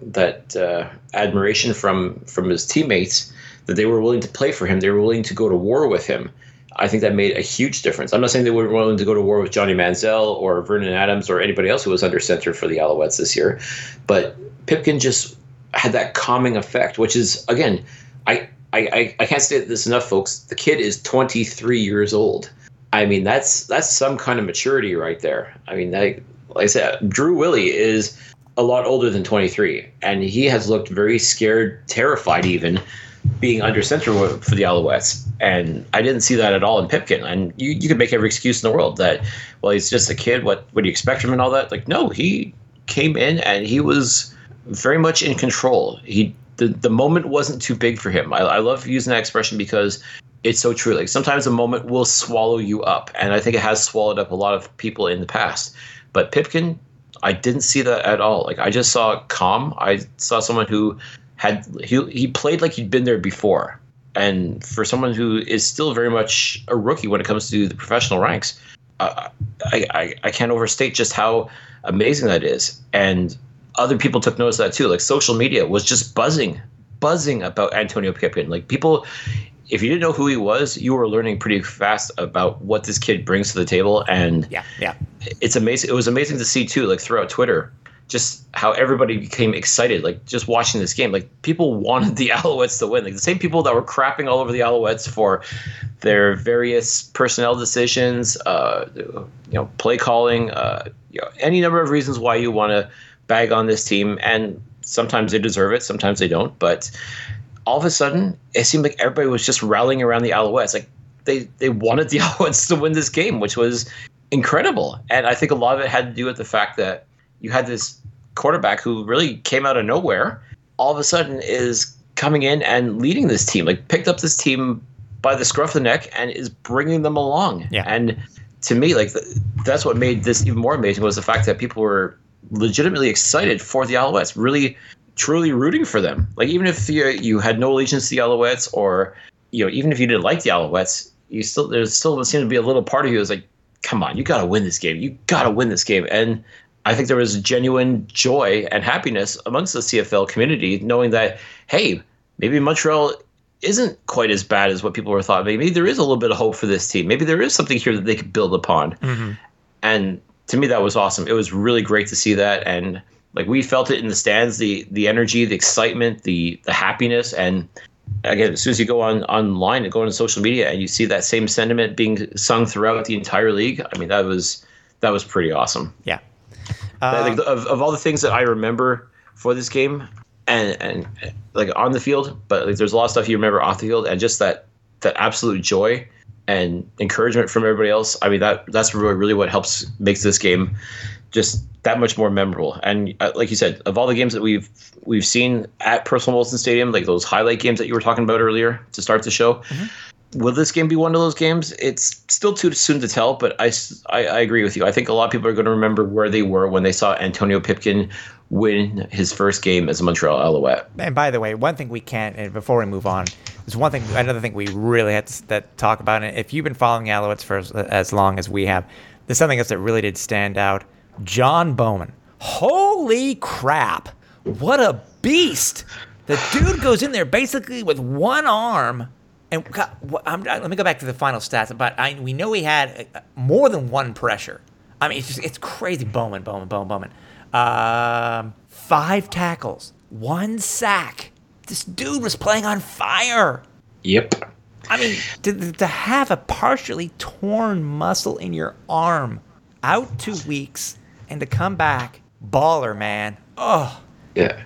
that uh, admiration from from his teammates, that they were willing to play for him, they were willing to go to war with him. I think that made a huge difference. I'm not saying they were willing to go to war with Johnny Manziel or Vernon Adams or anybody else who was under center for the Alouettes this year, but Pipkin just had that calming effect, which is again, I I, I can't say this enough, folks. The kid is 23 years old. I mean, that's that's some kind of maturity right there. I mean, that, like I said, Drew Willy is a lot older than 23, and he has looked very scared, terrified, even being under center for the Alouettes. And I didn't see that at all in Pipkin. And you, you could make every excuse in the world that, well, he's just a kid. What what do you expect from him and all that? Like, no, he came in and he was very much in control. He the, the moment wasn't too big for him. I, I love using that expression because it's so true. Like sometimes a moment will swallow you up, and I think it has swallowed up a lot of people in the past. But Pipkin, I didn't see that at all. Like I just saw calm. I saw someone who had he he played like he'd been there before. And for someone who is still very much a rookie when it comes to the professional ranks, uh, I, I I can't overstate just how amazing that is. And other people took notice of that too. Like social media was just buzzing, buzzing about Antonio Pipkin. Like people, if you didn't know who he was, you were learning pretty fast about what this kid brings to the table. And Yeah, yeah. it's amazing. It was amazing to see too, like throughout Twitter, just how everybody became excited, like just watching this game. Like people wanted the Alouettes to win. Like the same people that were crapping all over the Alouettes for their various personnel decisions, uh, you know, play calling, uh, you know, any number of reasons why you want to bag on this team. And sometimes they deserve it, sometimes they don't. But all of a sudden, it seemed like everybody was just rallying around the Alouettes. Like they they wanted the Alouettes to win this game, which was incredible. And I think a lot of it had to do with the fact that you had this quarterback who really came out of nowhere. All of a sudden, is coming in and leading this team. Like picked up this team by the scruff of the neck and is bringing them along. Yeah. And to me, like th- that's what made this even more amazing was the fact that people were legitimately excited for the Alouettes, really, truly rooting for them. Like even if you you had no allegiance to the Alouettes, or you know even if you didn't like the Alouettes, you still there's still seemed to be a little part of you was like, come on, you got to win this game. You got to win this game. And I think there was genuine joy and happiness amongst the CFL community, knowing that hey, maybe Montreal isn't quite as bad as what people were thought. Maybe there is a little bit of hope for this team. Maybe there is something here that they could build upon. Mm-hmm. And to me, that was awesome. It was really great to see that, and like we felt it in the stands, the the energy, the excitement, the the happiness, and again, as soon as you go on online and go on social media and you see that same sentiment being sung throughout the entire league, I mean that was that was pretty awesome. Yeah. I think uh, of, of all the things that I remember for this game, and and like on the field, but like there's a lot of stuff you remember off the field, and just that that absolute joy and encouragement from everybody else. I mean that that's really really what helps makes this game just that much more memorable. And uh, like you said, of all the games that we've we've seen at Percival Molson Stadium, like those highlight games that you were talking about earlier to start the show. Will this game be one of those games? It's still too soon to tell, but I I agree with you. I think a lot of people are going to remember where they were when they saw Antonio Pipkin win his first game as a Montreal Alouette. And by the way, one thing we can't, and before we move on, there's one thing, another thing we really had to talk about. And if you've been following Alouettes for as, as long as we have, there's something else that really did stand out. John Bowman. Holy crap. What a beast. The dude goes in there basically with one arm. And God, I'm, let me go back to the final stats. But I, we know he had uh, more than one pressure. I mean, it's just, it's crazy. Bowman, Bowman, Bowman, Bowman. Um, five tackles, one sack. This dude was playing on fire. Yep. I mean, to, to have a partially torn muscle in your arm out two weeks and to come back, baller, man. Oh, Yeah.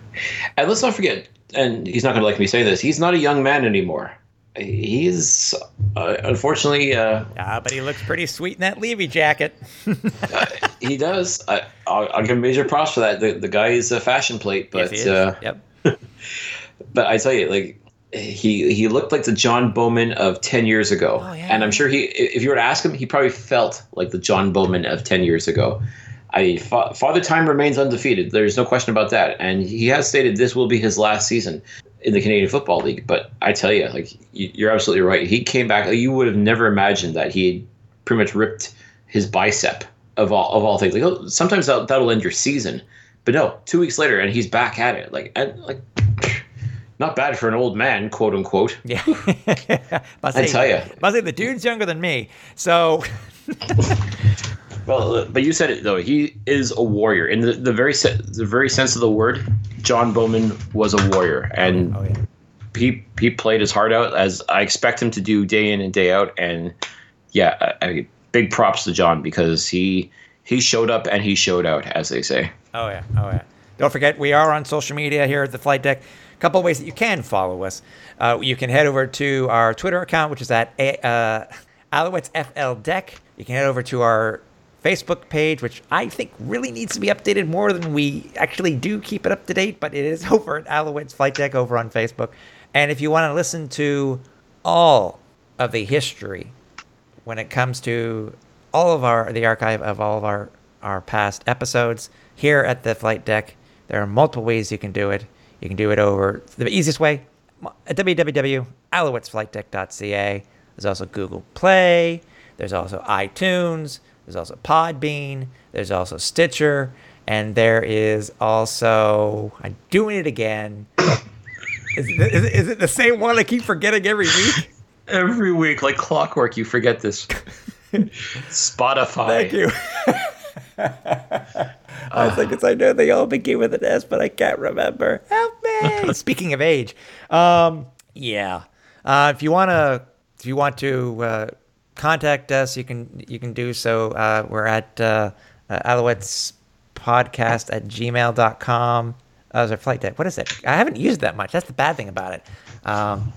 And let's not forget, and he's not going to like me saying this, he's not a young man anymore. He's uh, unfortunately, uh, ah, but he looks pretty sweet in that Levy jacket. he does. I, I'll, I'll give him major props for that. The, the guy is a fashion plate, but Yes, uh, yep. but I tell you, like he he looked like the John Bowman of ten years ago, Oh, yeah. and I'm sure he, if you were to ask him, he probably felt like the John Bowman of ten years ago. I Father Time remains undefeated. There's no question about that, and he has stated this will be his last season in the Canadian Football League. But I tell you, like you- you're absolutely right. He came back. You would have never imagined that he had pretty much ripped his bicep of all of all things. Like oh, sometimes that, that'll end your season, but no, two weeks later and he's back at it. Like and like not bad for an old man, quote unquote. Yeah. I tell you, I say the dude's younger than me. So, Well, uh, but you said it though. He is a warrior in the, the very se- the very sense of the word. John Bowman was a warrior, and oh, yeah. he he played his heart out as I expect him to do day in and day out. And yeah, I, I, big props to John because he he showed up and he showed out, as they say. Oh yeah, oh yeah. Don't forget, we are on social media here at the Flight Deck. A couple of ways that you can follow us. Uh, you can head over to our Twitter account, which is at A- uh, FL Deck. You can head over to our Facebook page, which I think really needs to be updated more than we actually do keep it up to date, but it is over at Alouettes Flight Deck over on Facebook. And if you want to listen to all of the history when it comes to all of our the archive of all of our our past episodes here at the flight deck there are multiple ways you can do it. You can do it over the easiest way at www.alouettesflightdeck.ca there's also google play. There's also itunes there's also podbean there's also stitcher and there is also i'm doing it again is, it- is, it- is it the same one i keep forgetting every week Every week, like clockwork, you forget this. Spotify. Thank you. I think it's I know they all begin with an S, but I can't remember. Help me. Speaking of age, um, yeah. Uh, if you wanna, if you want to uh, contact us, you can you can do so. Uh, we're at uh, uh, Alouettes podcast at gmail.com. Uh, or flight deck. What is it? I haven't used that much. That's the bad thing about it. Um,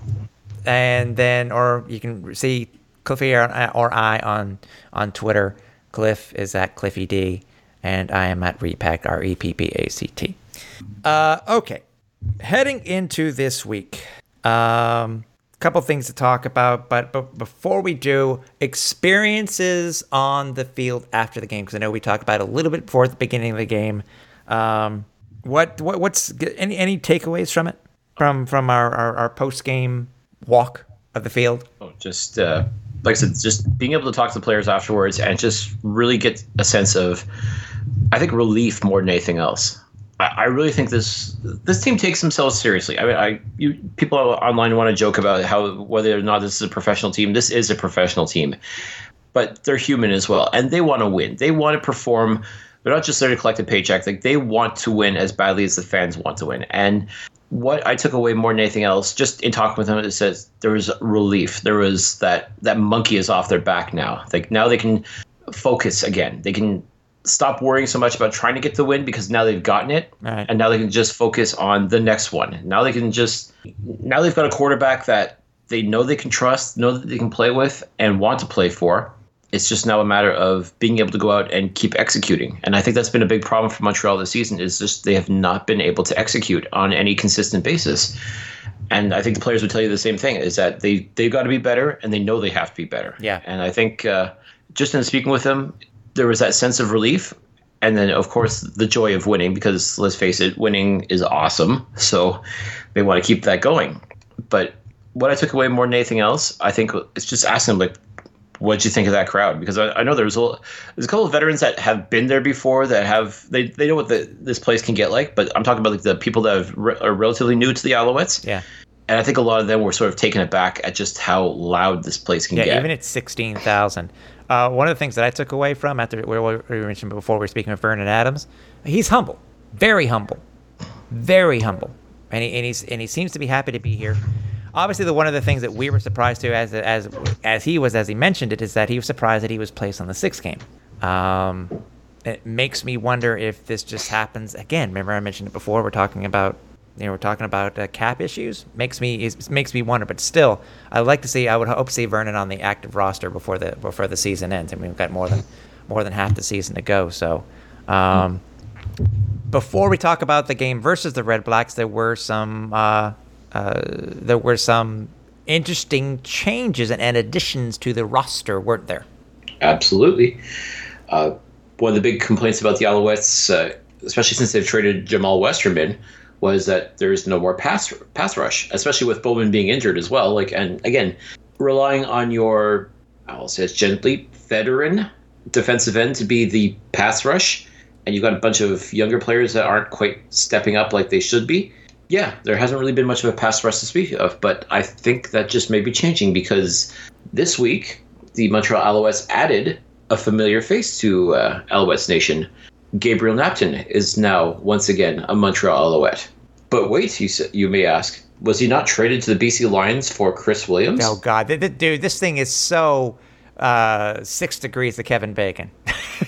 and then, or you can see Cliffy or, or I on on Twitter. Cliff is at Cliffy D, and I am at Repact R E P P A C T. Uh, okay, heading into this week, um, couple things to talk about, but, but before we do, experiences on the field after the game, because I know we talked about a little bit before the beginning of the game. Um, what, what what's any any takeaways from it from from our our, our post game walk of the field? Oh, just uh, like I said, just being able to talk to the players afterwards and just really get a sense of, I think, relief more than anything else. I, really think this this team takes themselves seriously. I mean, I you people online want to joke about how whether or not this is a professional team. This is a professional team, but they're human as well, and they want to win. They want to perform. They're not just there to collect a paycheck. Like they want to win as badly as the fans want to win. And what I took away more than anything else, just in talking with them, it says there was relief. There was that that monkey is off their back now. Like now they can focus again. They can stop worrying so much about trying to get the win because now they've gotten it, Right. and now they can just focus on the next one. Now they can just now they've got a quarterback that they know they can trust, know that they can play with, and want to play for. It's just now a matter of being able to go out and keep executing. And I think that's been a big problem for Montreal this season is just they have not been able to execute on any consistent basis. And I think the players would tell you the same thing is that they they've got to be better and they know they have to be better. Yeah. And I think uh, just in speaking with them, there was that sense of relief and then of course the joy of winning because let's face it winning is awesome so they want to keep that going but what i took away more than anything else i think it's just asking them like what did you think of that crowd because i, I know there's a there's a couple of veterans that have been there before that have they, they know what the, this place can get like but i'm talking about like the people that have, are relatively new to the alouettes Yeah, and i think a lot of them were sort of taken aback at just how loud this place can yeah. get Yeah, Even at sixteen thousand. Uh, one of the things that I took away from after we mentioned before we were speaking with Vernon Adams, he's humble, very humble, very humble, and he, and he's and he seems to be happy to be here. Obviously, the one of the things that we were surprised to, as as as he was, as he mentioned it, is that he was surprised that he was placed on the sixth game. Um, it makes me wonder if this just happens again. Remember, I mentioned it before. We're talking about you know we're talking about uh, cap issues. Makes me makes me wonder. But still, I'd like to see. I would hope to see Vernon on the active roster before the before the season ends. I mean, we've got more than more than half the season to go. So. Um, before we talk about the game versus the Red Blacks, there were some uh, uh, there were some interesting changes and, and additions to the roster, weren't there? Absolutely. Uh, one of the big complaints about the Alouettes, uh, especially since they've traded Jamaal Westerman, was that there's no more pass pass rush, especially with Bowman being injured as well. Like, and again, relying on your, I'll say it's gently, veteran defensive end to be the pass rush, and you've got a bunch of younger players that aren't quite stepping up like they should be. Yeah, there hasn't really been much of a pass rush to speak of, but I think that just may be changing because this week the Montreal Alouettes added a familiar face to uh, Alouettes Nation. Gabriel Knapton is now once again a Montreal Alouette. But wait, you you may ask, was he not traded to the BC Lions for Chris Williams? Oh God, dude, this thing is so uh, six degrees to Kevin Bacon.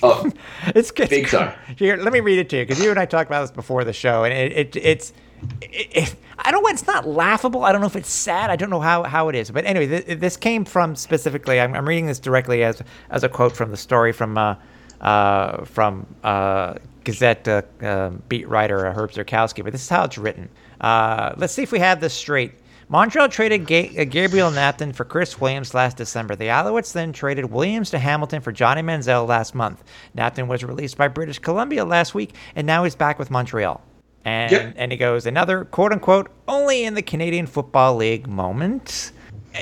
Oh, it's, it's Big time. Here, let me read it to you because you and I talked about this before the show, and it, it it's. It, it, I don't know. It's not laughable. I don't know if it's sad. I don't know how, how it is. But anyway, th- this came from specifically. I'm, I'm reading this directly as as a quote from the story from uh, uh, from uh, Gazette uh, uh, beat writer uh, Herb Zurkowsky. But this is how it's written. Uh, let's see if we have this straight. Montreal traded Ga- uh, Gabriel Knapton for Chris Williams last December. The Alouettes then traded Williams to Hamilton for Johnny Manziel last month. Knapton was released by British Columbia last week, and now he's back with Montreal. And Yep. and he goes another quote unquote only in the Canadian Football League moment.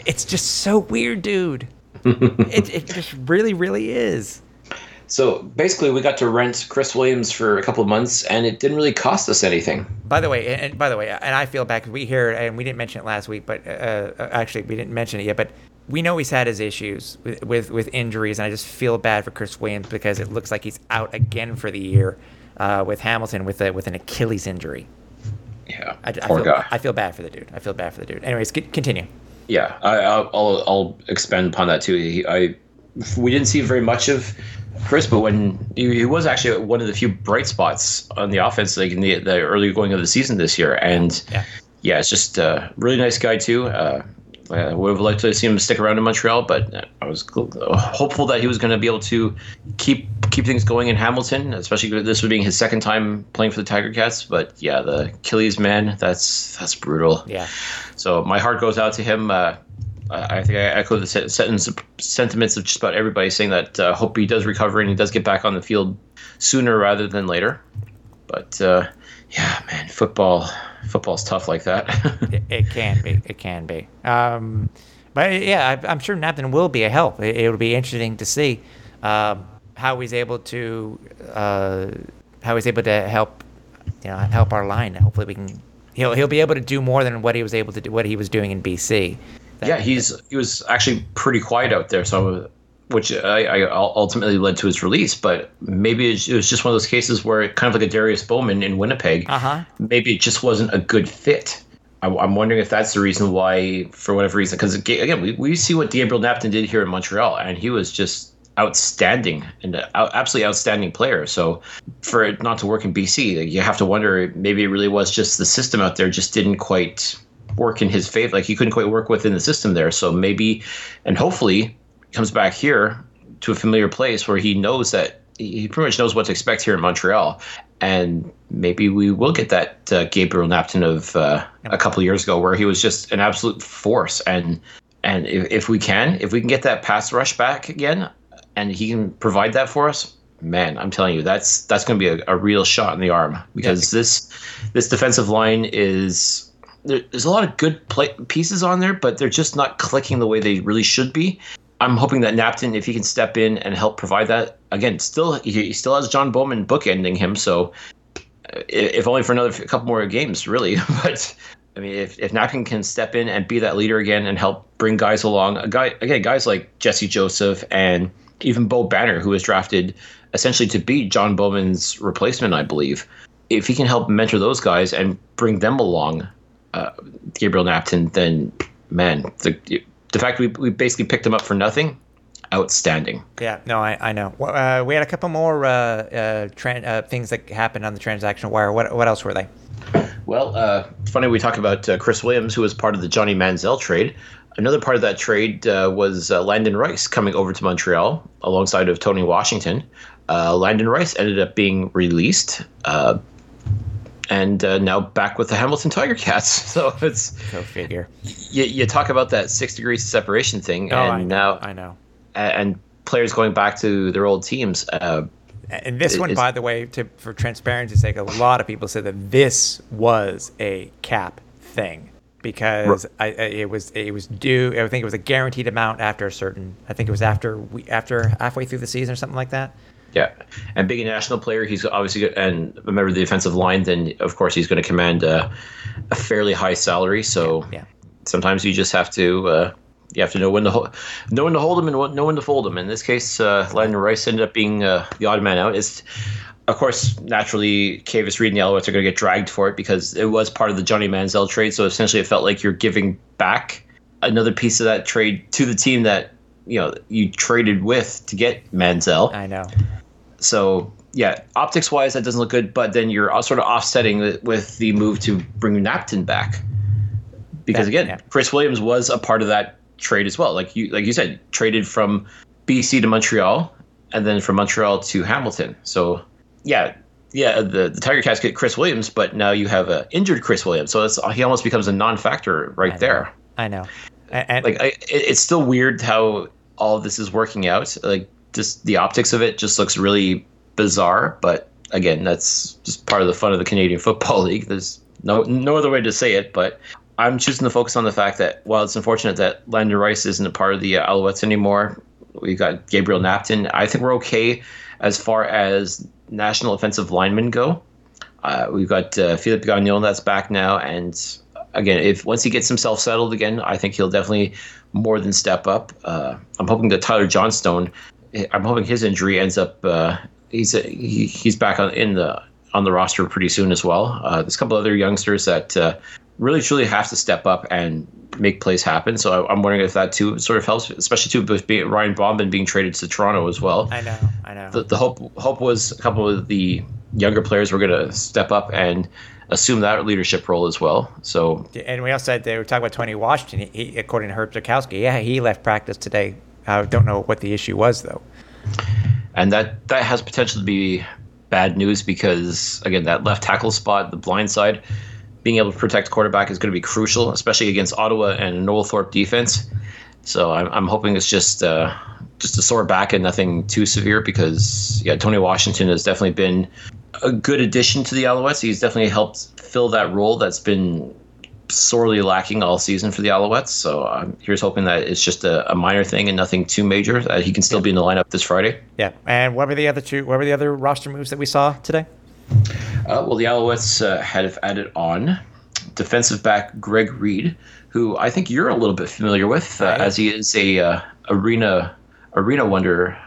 It's just so weird, dude. it it just really really is. So basically, we got to rent Chris Williams for a couple of months, and it didn't really cost us anything. By the way, and, by the way, and I feel bad because we hear and we didn't mention it last week, but uh, uh, actually we didn't mention it yet. But we know he's had his issues with, with with injuries, and I just feel bad for Chris Williams because it looks like he's out again for the year uh, with Hamilton with a, with an Achilles injury. Yeah, I, I poor feel, guy. I feel bad for the dude. I feel bad for the dude. Anyways, continue. Yeah, I, I'll, I'll I'll expand upon that too. He, I we didn't see very much of Chris, but when he, he was actually one of the few bright spots on the offense, like in the, the early going of the season this year, and Yeah. yeah, it's just a really nice guy too. Uh, I would have liked to see him stick around in Montreal, but I was hopeful that he was going to be able to keep keep things going in Hamilton, especially this this being his second time playing for the Tiger Cats. But yeah, the Achilles man, that's that's brutal. Yeah. So my heart goes out to him. Uh, I think I echo the sentiments of just about everybody saying that uh, hope he does recover and he does get back on the field sooner rather than later. But uh, yeah, man, football football's tough like that. it, it can be. It can be. Um, but yeah, I, I'm sure Nathan will be a help. It, it'll be interesting to see um, how he's able to uh, how he's able to help you know help our line. Hopefully, we can. He'll he'll be able to do more than what he was able to do. What he was doing in BC. Yeah, he's he was actually pretty quiet out there. So, which I, I ultimately led to his release. But maybe it was just one of those cases where, it, kind of like a Darius Bowman in Winnipeg, Uh-huh. maybe it just wasn't a good fit. I, I'm wondering if that's the reason why, for whatever reason, because again, we, we see what Gabriel Knapton did here in Montreal, and he was just outstanding and absolutely outstanding player. So for it not to work in BC, you have to wonder maybe it really was just the system out there just didn't quite work in his favor. Like he couldn't quite work within the system there. So maybe, and hopefully, he comes back here to a familiar place where he knows that he pretty much knows what to expect here in Montreal. And maybe we will get that uh, Gabriel Knapton of uh, a couple of years ago, where he was just an absolute force. And and if, if we can, if we can get that pass rush back again, and he can provide that for us, man, I'm telling you, that's that's going to be a, a real shot in the arm because this this defensive line is there, there's a lot of good play, pieces on there, but they're just not clicking the way they really should be. I'm hoping that Knapton, if he can step in and help provide that, again, still he, still has John Bowman bookending him, so uh, if only for another couple more games, really. But I mean, if if Knapton can step in and be that leader again and help bring guys along, a guy again, guys like Jesse Joseph and even Bo Banner, who was drafted essentially to be John Bowman's replacement, I believe. If he can help mentor those guys and bring them along, uh, Gabriel Knapton, then man, the the fact we we basically picked him up for nothing, outstanding. Yeah, no, I, I know. Well, Uh, we had a couple more uh, uh, tran- uh, things that happened on the transaction wire. What what else were they? Well, uh, it's funny we talk about uh, Chris Williams, who was part of the Johnny Manziel trade. Another part of that trade uh, was uh, Landon Rice coming over to Montreal alongside of Tony Washington. Uh, Landon Rice ended up being released uh, and uh, now back with the Hamilton Tiger Cats. So it's Go figure. you, you talk about that six degrees separation thing, Oh, and I know. now I know. and players going back to their old teams. Uh, And this one, by the way, to, for transparency's sake, a lot of people said that this was a cap thing because I, I, it was it was due. I think it was a guaranteed amount after a certain. I think it was after we after halfway through the season or something like that. Yeah, and being a national player, he's obviously and a member of the defensive line. Then of course he's going to command a, a fairly high salary. So Yeah. sometimes you just have to uh, you have to know when to ho- know when to hold him and what- know when to fold him. In this case, uh, Landon Rice ended up being uh, the odd man out. It's of course naturally Kavis Reed and the Alouettes are going to get dragged for it because it was part of the Johnny Manziel trade. So essentially, it felt like you're giving back another piece of that trade to the team that you know you traded with to get Manziel. I know. So yeah, optics wise, that doesn't look good. But then you're sort of offsetting it with the move to bring Knapton back, because again, yeah. Chris Williams was a part of that trade as well. Like you, like you said, traded from BC to Montreal, and then from Montreal to Hamilton. So yeah, yeah, the, the Tiger Cats get Chris Williams, but now you have a injured Chris Williams. So it's, he almost becomes a non-factor right I there I know. And, like I, it, it's still weird how all of this is working out like just the optics of it just looks really bizarre but again that's just part of the fun of the canadian football league there's no no other way to say it but i'm choosing to focus on the fact that while it's unfortunate that landon rice isn't a part of the uh, alouettes anymore we've got gabriel knapton i think we're okay as far as national offensive linemen go uh, we've got uh, Philippe Gagnon that's back now, and again, if once he gets himself settled again, I think he'll definitely more than step up. Uh, I'm hoping that Tyler Johnstone, I'm hoping his injury ends up uh, he's he, he's back on in the on the roster pretty soon as well. Uh, there's a couple other youngsters that uh, really truly have to step up and make plays happen. So I, am wondering if that too sort of helps, especially too with being, Ryan Bomben being traded to Toronto as well. I know, I know. The, the hope hope was a couple of the younger players were going to step up and assume that leadership role as well. So and we also said they were talking about Tony Washington. He, according to Herb Zurkowsky, yeah, he left practice today. I don't know what the issue was though. And that that has potential to be bad news because again, that left tackle spot, the blind side, being able to protect quarterback is going to be crucial, especially against Ottawa and Noel Thorpe defense. So I'm, I'm hoping it's just uh, just a sore back and nothing too severe because yeah, Tony Washington has definitely been a good addition to the Alouettes. He's definitely helped fill that role that's been sorely lacking all season for the Alouettes. So um, here's hoping that it's just a, a, minor thing and nothing too major. That he can still be in the lineup this Friday. Yeah. And what were the other two? What were the other roster moves that we saw today? Uh, well, the Alouettes uh, had added on defensive back Greg Reed, who I think you're a little bit familiar with, uh, as he is a uh, arena arena wonder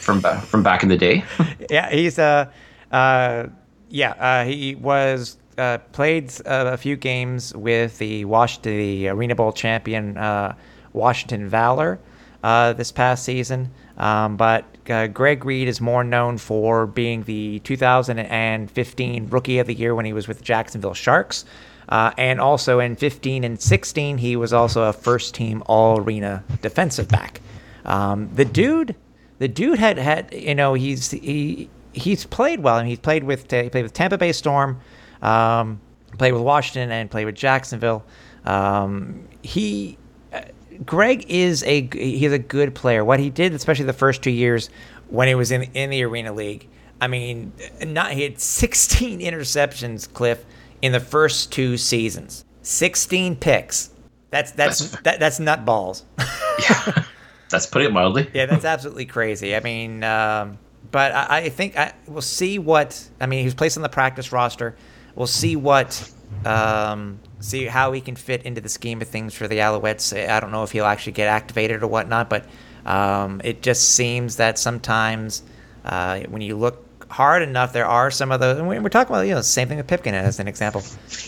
from from back in the day. yeah, he's a uh, uh, yeah he was uh, played uh, a few games with the Washington, the Arena Bowl champion uh, Washington Valor uh, this past season. Um, but Greg Reed is more known for being the 2015 Rookie of the Year when he was with the Jacksonville Sharks. Uh, and also in 15 and 16, he was also a first team all arena defensive back. Um, the dude, the dude had had, you know, he's, he, he's played well. Mean, he's played with, he played with Tampa Bay Storm, um, played with Washington and played with Jacksonville. Um, he uh, Greg is a he's a good player. What he did, especially the first two years when he was in in the Arena League, I mean, not he had 16 interceptions, Cliff, in the first two seasons. 16 picks. That's that's that's, that, that's nut balls. yeah, that's putting it mildly. yeah, that's absolutely crazy. I mean, um, but I, I think I, we'll see what I mean. He was placed on the practice roster we'll see what um, see how he can fit into the scheme of things for the Alouettes. I don't know if he'll actually get activated or whatnot, but um, it just seems that sometimes uh, when you look hard enough, there are some of those. And we're talking about you know the same thing with Pipkin as an example.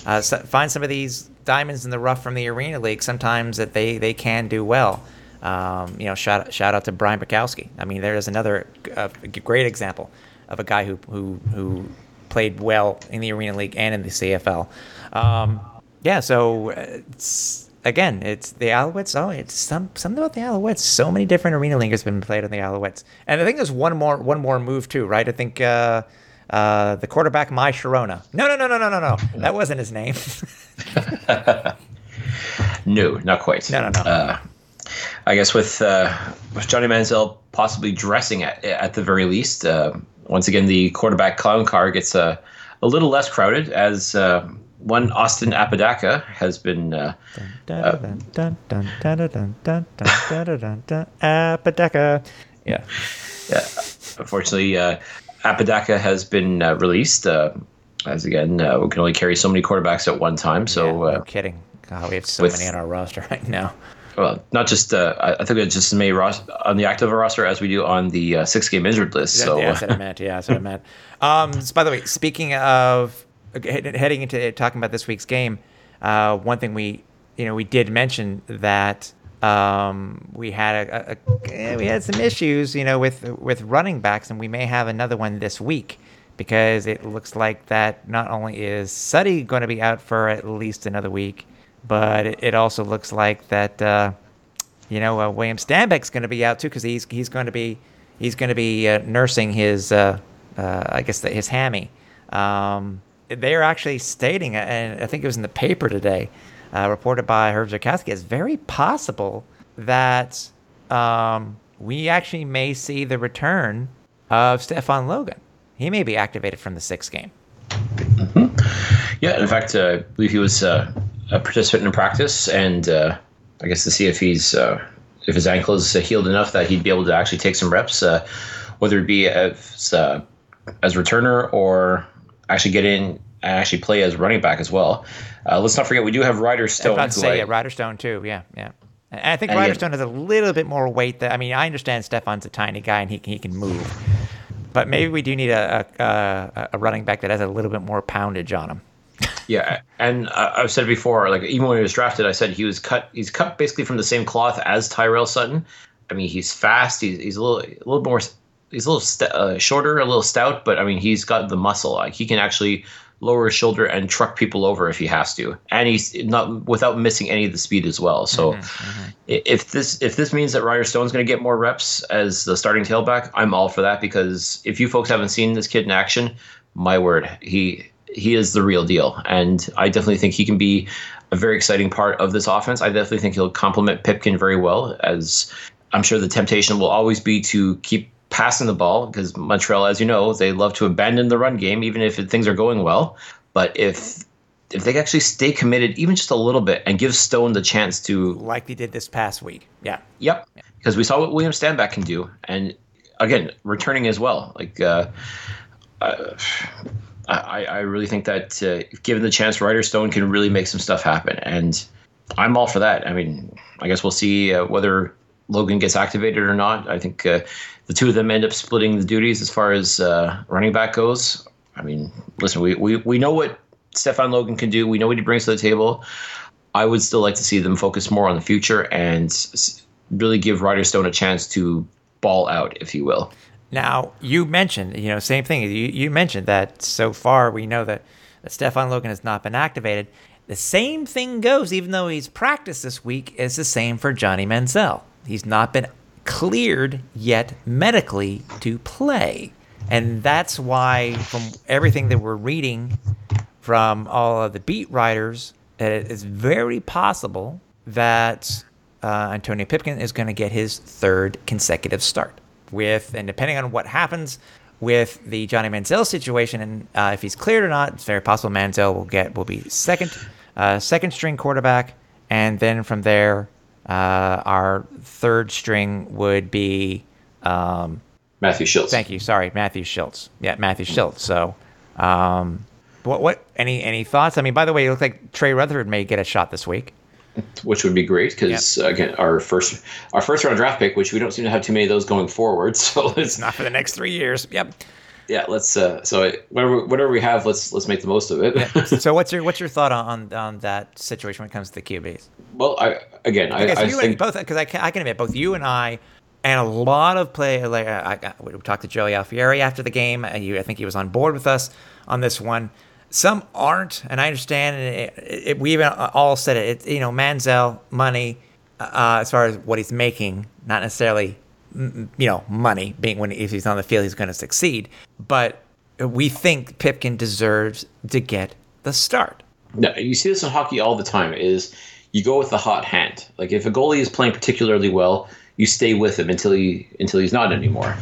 Uh, so find some of these diamonds in the rough from the Arena League. Sometimes that they they can do well. Um, you know, shout shout out to Brian Bukowski. I mean, there is another uh, great example of a guy who who who played well in the Arena League and in the CFL. Um, yeah, so it's again, it's the Alouettes. Oh, it's some something about the Alouettes. So many different Arena Leagues have been played on the Alouettes, and I think there's one more one more move too, right? I think. Uh, uh, the quarterback, My Sharona. No, no, no, no, no, no, no. That wasn't his name. no, not quite. No, no, no. Uh, I guess with uh, with Johnny Manziel possibly dressing at at the very least, uh, once again, the quarterback clown car gets a, a little less crowded as uh, one Austin Apodaca has been. Uh, Apodaca. Yeah. Yeah. Unfortunately, uh, Apodaca has been uh, released. Uh, as again, uh, we can only carry so many quarterbacks at one time. So, yeah, no kidding. God, we have so with, many on our roster right now well, not just uh, I think it's just made ros- on the active roster as we do on the uh, six game injured list. So yeah, that's what I meant. Yeah, that's what I meant. Um, so by the way, speaking of heading into talking about this week's game, uh, one thing we you know we did mention that um, we had a, a, a, we had some issues you know with with running backs, and we may have another one this week because it looks like that not only is Suddy going to be out for at least another week but it, also looks like that uh, you know uh, William Stanback's going to be out too because he's he's going to be he's going to be uh, nursing his uh, uh, I guess the, his hammy. Um, they're actually stating, and I think it was in the paper today, uh, reported by Herb Zurkowsky, it's very possible that um, we actually may see the return of Stefan Logan. He may be activated from the sixth game. Mm-hmm. Yeah, in fact, I believe he was a participant in practice, and uh, I guess to see if he's uh, if his ankle is healed enough that he'd be able to actually take some reps, uh, whether it be as uh, as returner or actually get in and actually play as running back as well. Uh, let's not forget we do have Ryder Stone. I was about to say, yeah, Ryder Stone too. Yeah, yeah. And I think Ryder Stone has a little bit more weight. That I mean, I understand Stefan's a tiny guy and he he can move, but maybe we do need a a, a running back that has a little bit more poundage on him. Yeah, and I- I've said before, like even when he was drafted, I said he was cut. He's cut basically from the same cloth as Tyrell Sutton. I mean, he's fast. He's, he's a little a little more. He's a little st- uh, shorter, a little stout, but I mean, he's got the muscle. Like he can actually lower his shoulder and truck people over if he has to, and he's not without missing any of the speed as well. So, i if this if this means that Ryder Stone's going to get more reps as the starting tailback, I'm all for that because if you folks haven't seen this kid in action, my word, he he is the real deal, and I definitely think he can be a very exciting part of this offense. I definitely think he'll complement Pipkin very well, as I'm sure the temptation will always be to keep passing the ball because Montreal, as you know, they love to abandon the run game even if things are going well. But if if they actually stay committed even just a little bit and give Stone the chance to like they did this past week. Yeah. Yep, because we saw what William Stanback can do, and again, returning as well. Like, uh, uh, I, I really think that uh, given the chance, Ryder Stone can really make some stuff happen, and I'm all for that. I mean, I guess we'll see uh, whether Logan gets activated or not. I think uh, the two of them end up splitting the duties as far as uh, running back goes. I mean, listen, we, we, we know what Stefan Logan can do. We know what he brings to the table. I would still like to see them focus more on the future and really give Ryder Stone a chance to ball out, if you will. Now you mentioned, you know, same thing. You you mentioned that so far we know that, that Stefan Logan has not been activated. The same thing goes, even though he's practiced this week, is the same for Johnny Manziel. He's not been cleared yet medically to play, and that's why, from everything that we're reading from all of the beat writers, it is very possible that uh, Antonio Pipkin is going to get his third consecutive start. With and depending on what happens with the Johnny Manziel situation and uh, if he's cleared or not, it's very possible Manziel will get will be second uh, second string quarterback, and then from there, uh, our third string would be. Um, Matthew Schultz. Thank you. Sorry, Matthew Schultz. Yeah, Matthew Schultz. So, um, what what any any thoughts? I mean, by the way, it looks like Trey Rutherford may get a shot this week. Which would be great because again, our first our first round draft pick, which we don't seem to have too many of those going forward. So let's Not for the next three years. Yep. yeah, let's uh, so whatever whatever we have, let's let's make the most of it. So, what's your what's your thought on on that situation when it comes to the QBs? well, I again, I, so I you think both because I can, I can admit both you and I and a lot of play. Like I, I, we talked to Joey Alfieri after the game. And you, I think he was on board with us on this one. Some aren't, and I understand. And it, it, we even all said it. it you know, Manziel money uh, as far as what he's making, not necessarily you know money being when if he's on the field he's going to succeed, but we think Pipkin deserves to get the start. No, you see this in hockey all the time. Is you go with the hot hand. Like if a goalie is playing particularly well, you stay with him until he until he's not anymore.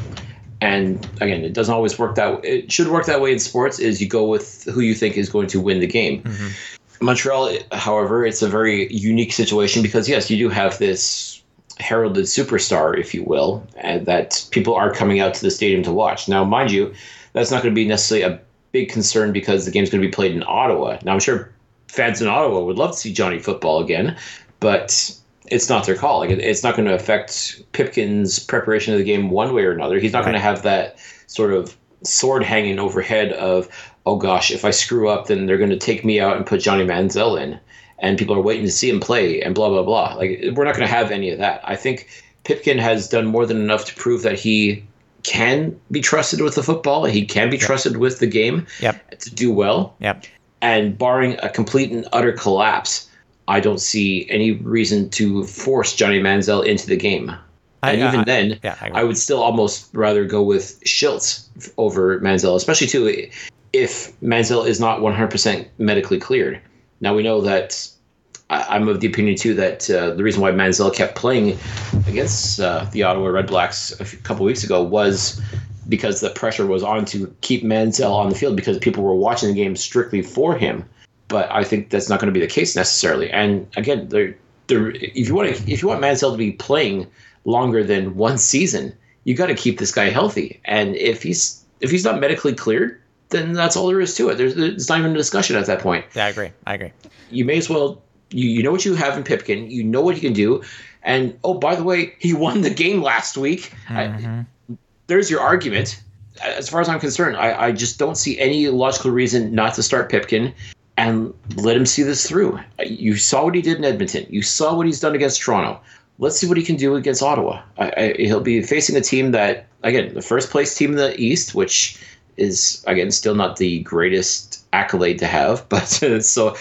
And again, it doesn't always work that. Way. It should work that way in sports. Is you go with who you think is going to win the game. Mm-hmm. Montreal, however, it's a very unique situation because yes, you do have this heralded superstar, if you will, and that people are coming out to the stadium to watch. Now, mind you, that's not going to be necessarily a big concern because the game's going to be played in Ottawa. Now, I'm sure fans in Ottawa would love to see Johnny football again, but it's not their call. Like, it- it's not going to affect Pipkin's preparation of the game one way or another. He's not going to have that sort of sword hanging overhead of, oh gosh, if I screw up, then they're going to take me out and put Johnny Manziel in, and people are waiting to see him play, and blah blah blah. Like we're not going to have any of that. I think Pipkin has done more than enough to prove that he can be trusted with the football. He can be trusted with the game Yep. to do well. Yep. And barring a complete and utter collapse, I don't see any reason to force Johnny Manziel into the game. I- And even I- then, yeah, I. I would still almost rather go with Schultz over Manziel, especially too if Manziel is not 100% medically cleared. Now we know that I- I'm of the opinion too that uh, the reason why Manziel kept playing against uh, the Ottawa Red Blacks a few- couple weeks ago was because the pressure was on to keep Manziel on the field because people were watching the game strictly for him. But I think that's not going to be the case necessarily. And again, there, there, if you want to, if you want Manziel to be playing longer than one season, you got to keep this guy healthy. And if he's if he's not medically cleared, then that's all there is to it. There's it's not even a discussion at that point Yeah, I agree. I agree. you may as well you, you know what you have in Pipkin, you know what he can do, and oh by the way, he won the game last week. I, mm-hmm. there's your argument. As far as I'm concerned, I, I just don't see any logical reason not to start Pipkin. And let him see this through. You saw what he did in Edmonton. You saw what he's done against Toronto. Let's see what he can do against Ottawa. I, I, he'll be facing a team that, again, the first place team in the East, which is again still not the greatest accolade to have, but so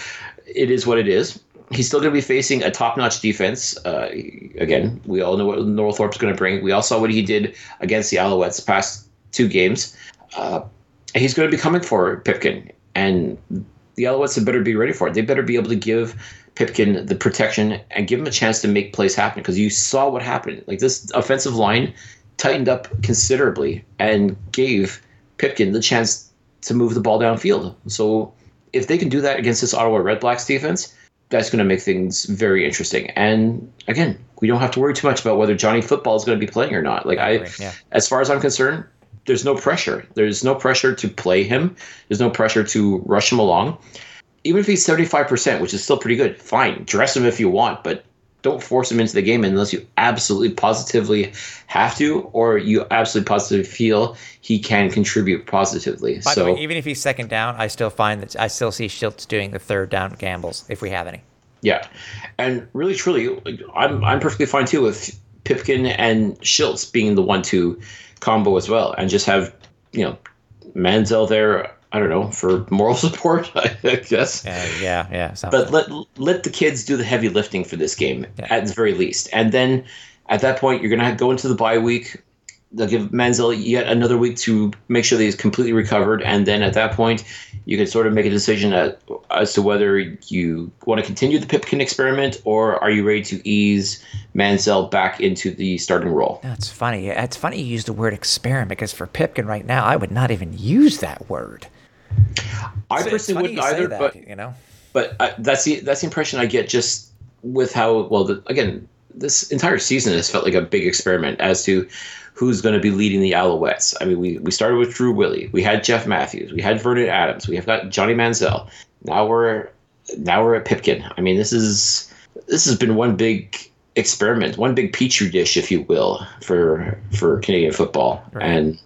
it is what it is. He's still going to be facing a top-notch defense. Uh, again, we all know what Northorpe's going to bring. We all saw what he did against the Alouettes past two games. Uh, he's going to be coming for Pipkin, and the Alouettes had better be ready for it. They better be able to give Pipkin the protection and give him a chance to make plays happen because you saw what happened. Like this offensive line tightened up considerably and gave Pipkin the chance to move the ball downfield. So if they can do that against this Ottawa Red Blacks defense, that's going to make things very interesting. And again, we don't have to worry too much about whether Johnny Football is going to be playing or not. Like I, yeah. as far as I'm concerned, there's no pressure. There's no pressure to play him. There's no pressure to rush him along. Even if he's 75%, which is still pretty good, fine. Dress him if you want, but don't force him into the game unless you absolutely positively have to, or you absolutely positively feel he can contribute positively. By so the way, even if he's second down, I still find that I still see Schultz doing the third down gambles if we have any. yeah, and really truly, I'm I'm perfectly fine too with Pipkin and Schultz being the one-two combo as well, and just have you know Manziel there. I don't know for moral support, I guess. Uh, yeah, yeah. But let let the kids do the heavy lifting for this game Yeah. at the very least, and then at that point you're gonna go into the bye week. They'll give Manziel yet another week to make sure that he's completely recovered, and then at that point you can sort of make a decision at, as to whether you want to continue the Pipkin experiment or are you ready to ease Manziel back into the starting role. That's funny. It's funny you use the word experiment because for Pipkin right now, I would not even use that word. I It's personally wouldn't either, that, but you know, but uh, that's the that's the impression I get just with how well the, again this entire season has felt like a big experiment as to who's going to be leading the Alouettes. I mean, we we started with Drew Willy, we had Jeff Matthews, we had Vernon Adams, we have got Johnny Manziel. Now we're now we're at Pipkin. I mean, this is this has been one big experiment, one big petri dish, if you will, for for Canadian football. And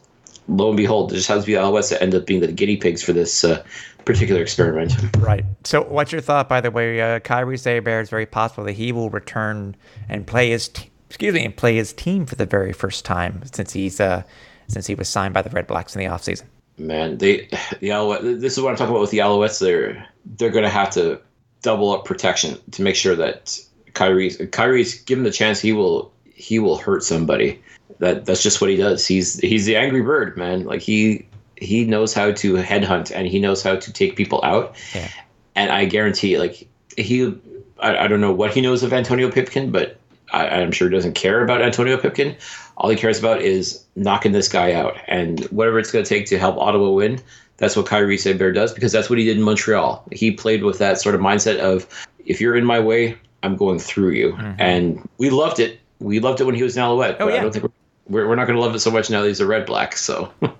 lo and behold, it just has to be the Alouettes that end up being the guinea pigs for this uh, particular experiment. right. So, what's your thought, by the way? Uh, Kyries Hebert is very possible that he will return and play his, t- excuse me, and play his team for the very first time since he's uh, since he was signed by the Red Blacks in the offseason. Man, they the Alouette. This is what I'm talking about with the Alouettes. They're they're going to have to double up protection to make sure that Kyrie's Kyrie's given the chance. He will he will hurt somebody. That that's just what he does. He's he's the angry bird, man. Like he he knows how to headhunt and he knows how to take people out. Yeah. And I guarantee, like he, I, I don't know what he knows of Antonio Pipkin, but I, I'm sure he doesn't care about Antonio Pipkin. All he cares about is knocking this guy out, and whatever it's going to take to help Ottawa win. That's what Kyries Hebert does because that's what he did in Montreal. He played with that sort of mindset of, if you're in my way, I'm going through you, and we loved it. We loved it when he was an Alouette. Oh, but yeah. I don't think we're, we're, we're not going to love it so much now that he's a Red Black. So.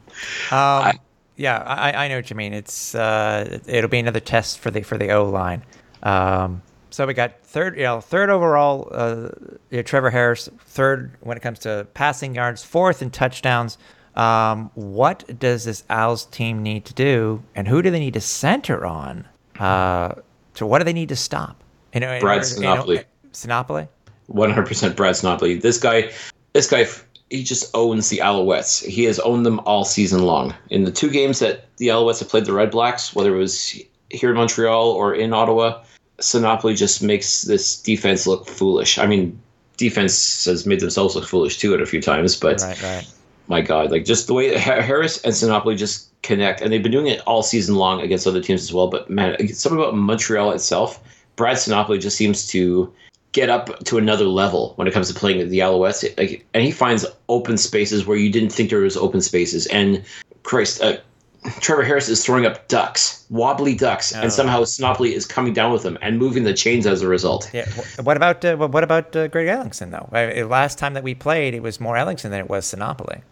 Um, yeah, I, I know what you mean. It's uh, it'll be another test for the for the O line. Um, so we got third, you know, third overall. Uh, you know, Trevor Harris, third when it comes to passing yards, fourth in touchdowns. Um, what does this Owls team need to do, and who do they need to center on? Uh, so what do they need to stop? You know, Brad order- you know, Sinopoli. Sinopoli? One hundred percent Brad Sinopoli. This guy, this guy, he just owns the Alouettes. He has owned them all season long. In the two games that the Alouettes have played the Red Blacks, whether it was here in Montreal or in Ottawa, Sinopoli just makes this defense look foolish. I mean, defense has made themselves look foolish too at a few times, but Right, right. my God, like just the way Harris and Sinopoli just connect, and they've been doing it all season long against other teams as well. But man, something about Montreal itself, Brad Sinopoli just seems to get up to another level when it comes to playing the Alouettes. Like, and he finds open spaces where you didn't think there was open spaces. And Christ, uh, Trevor Harris is throwing up ducks, wobbly ducks, Oh. and somehow Sinopoli is coming down with them and moving the chains as a result. Yeah. wh- What about uh, what about uh, Greg Ellingson though? I, last time that we played, it was more Ellingson than it was Sinopoli.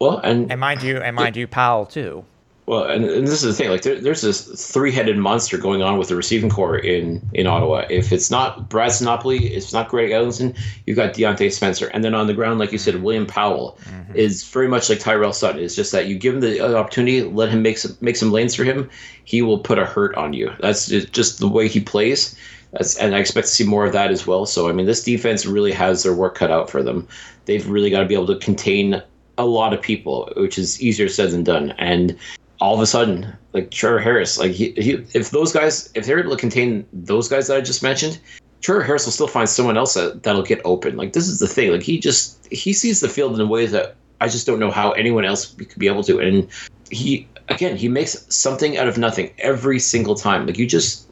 Well, and And mind you, and mind you, Powell too. Well, and, and this is the thing. Like, there, there's this three-headed monster going on with the receiving corps in in Ottawa. If it's not Brad Sinopoli, if it's not Greg Ellingson, you've got Diontae Spencer, and then on the ground, like you said, William Powell mm-hmm. is very much like Tyrell Sutton. It's just that you give him the opportunity, let him make some make some lanes for him. He will put a hurt on you. That's just- just the way he plays. That's, and I expect to see more of that as well. So I mean, this defense really has their work cut out for them. They've really got to be able to contain a lot of people, which is easier said than done. And all of a sudden, like Trevor Harris, like he, he, if those guys, if they're able to contain those guys that I just mentioned, Trevor Harris will still find someone else that, that'll get open. Like this is the thing. Like he just he sees the field in a way that I just don't know how anyone else could be able to. And he again, he makes something out of nothing every single time. Like you just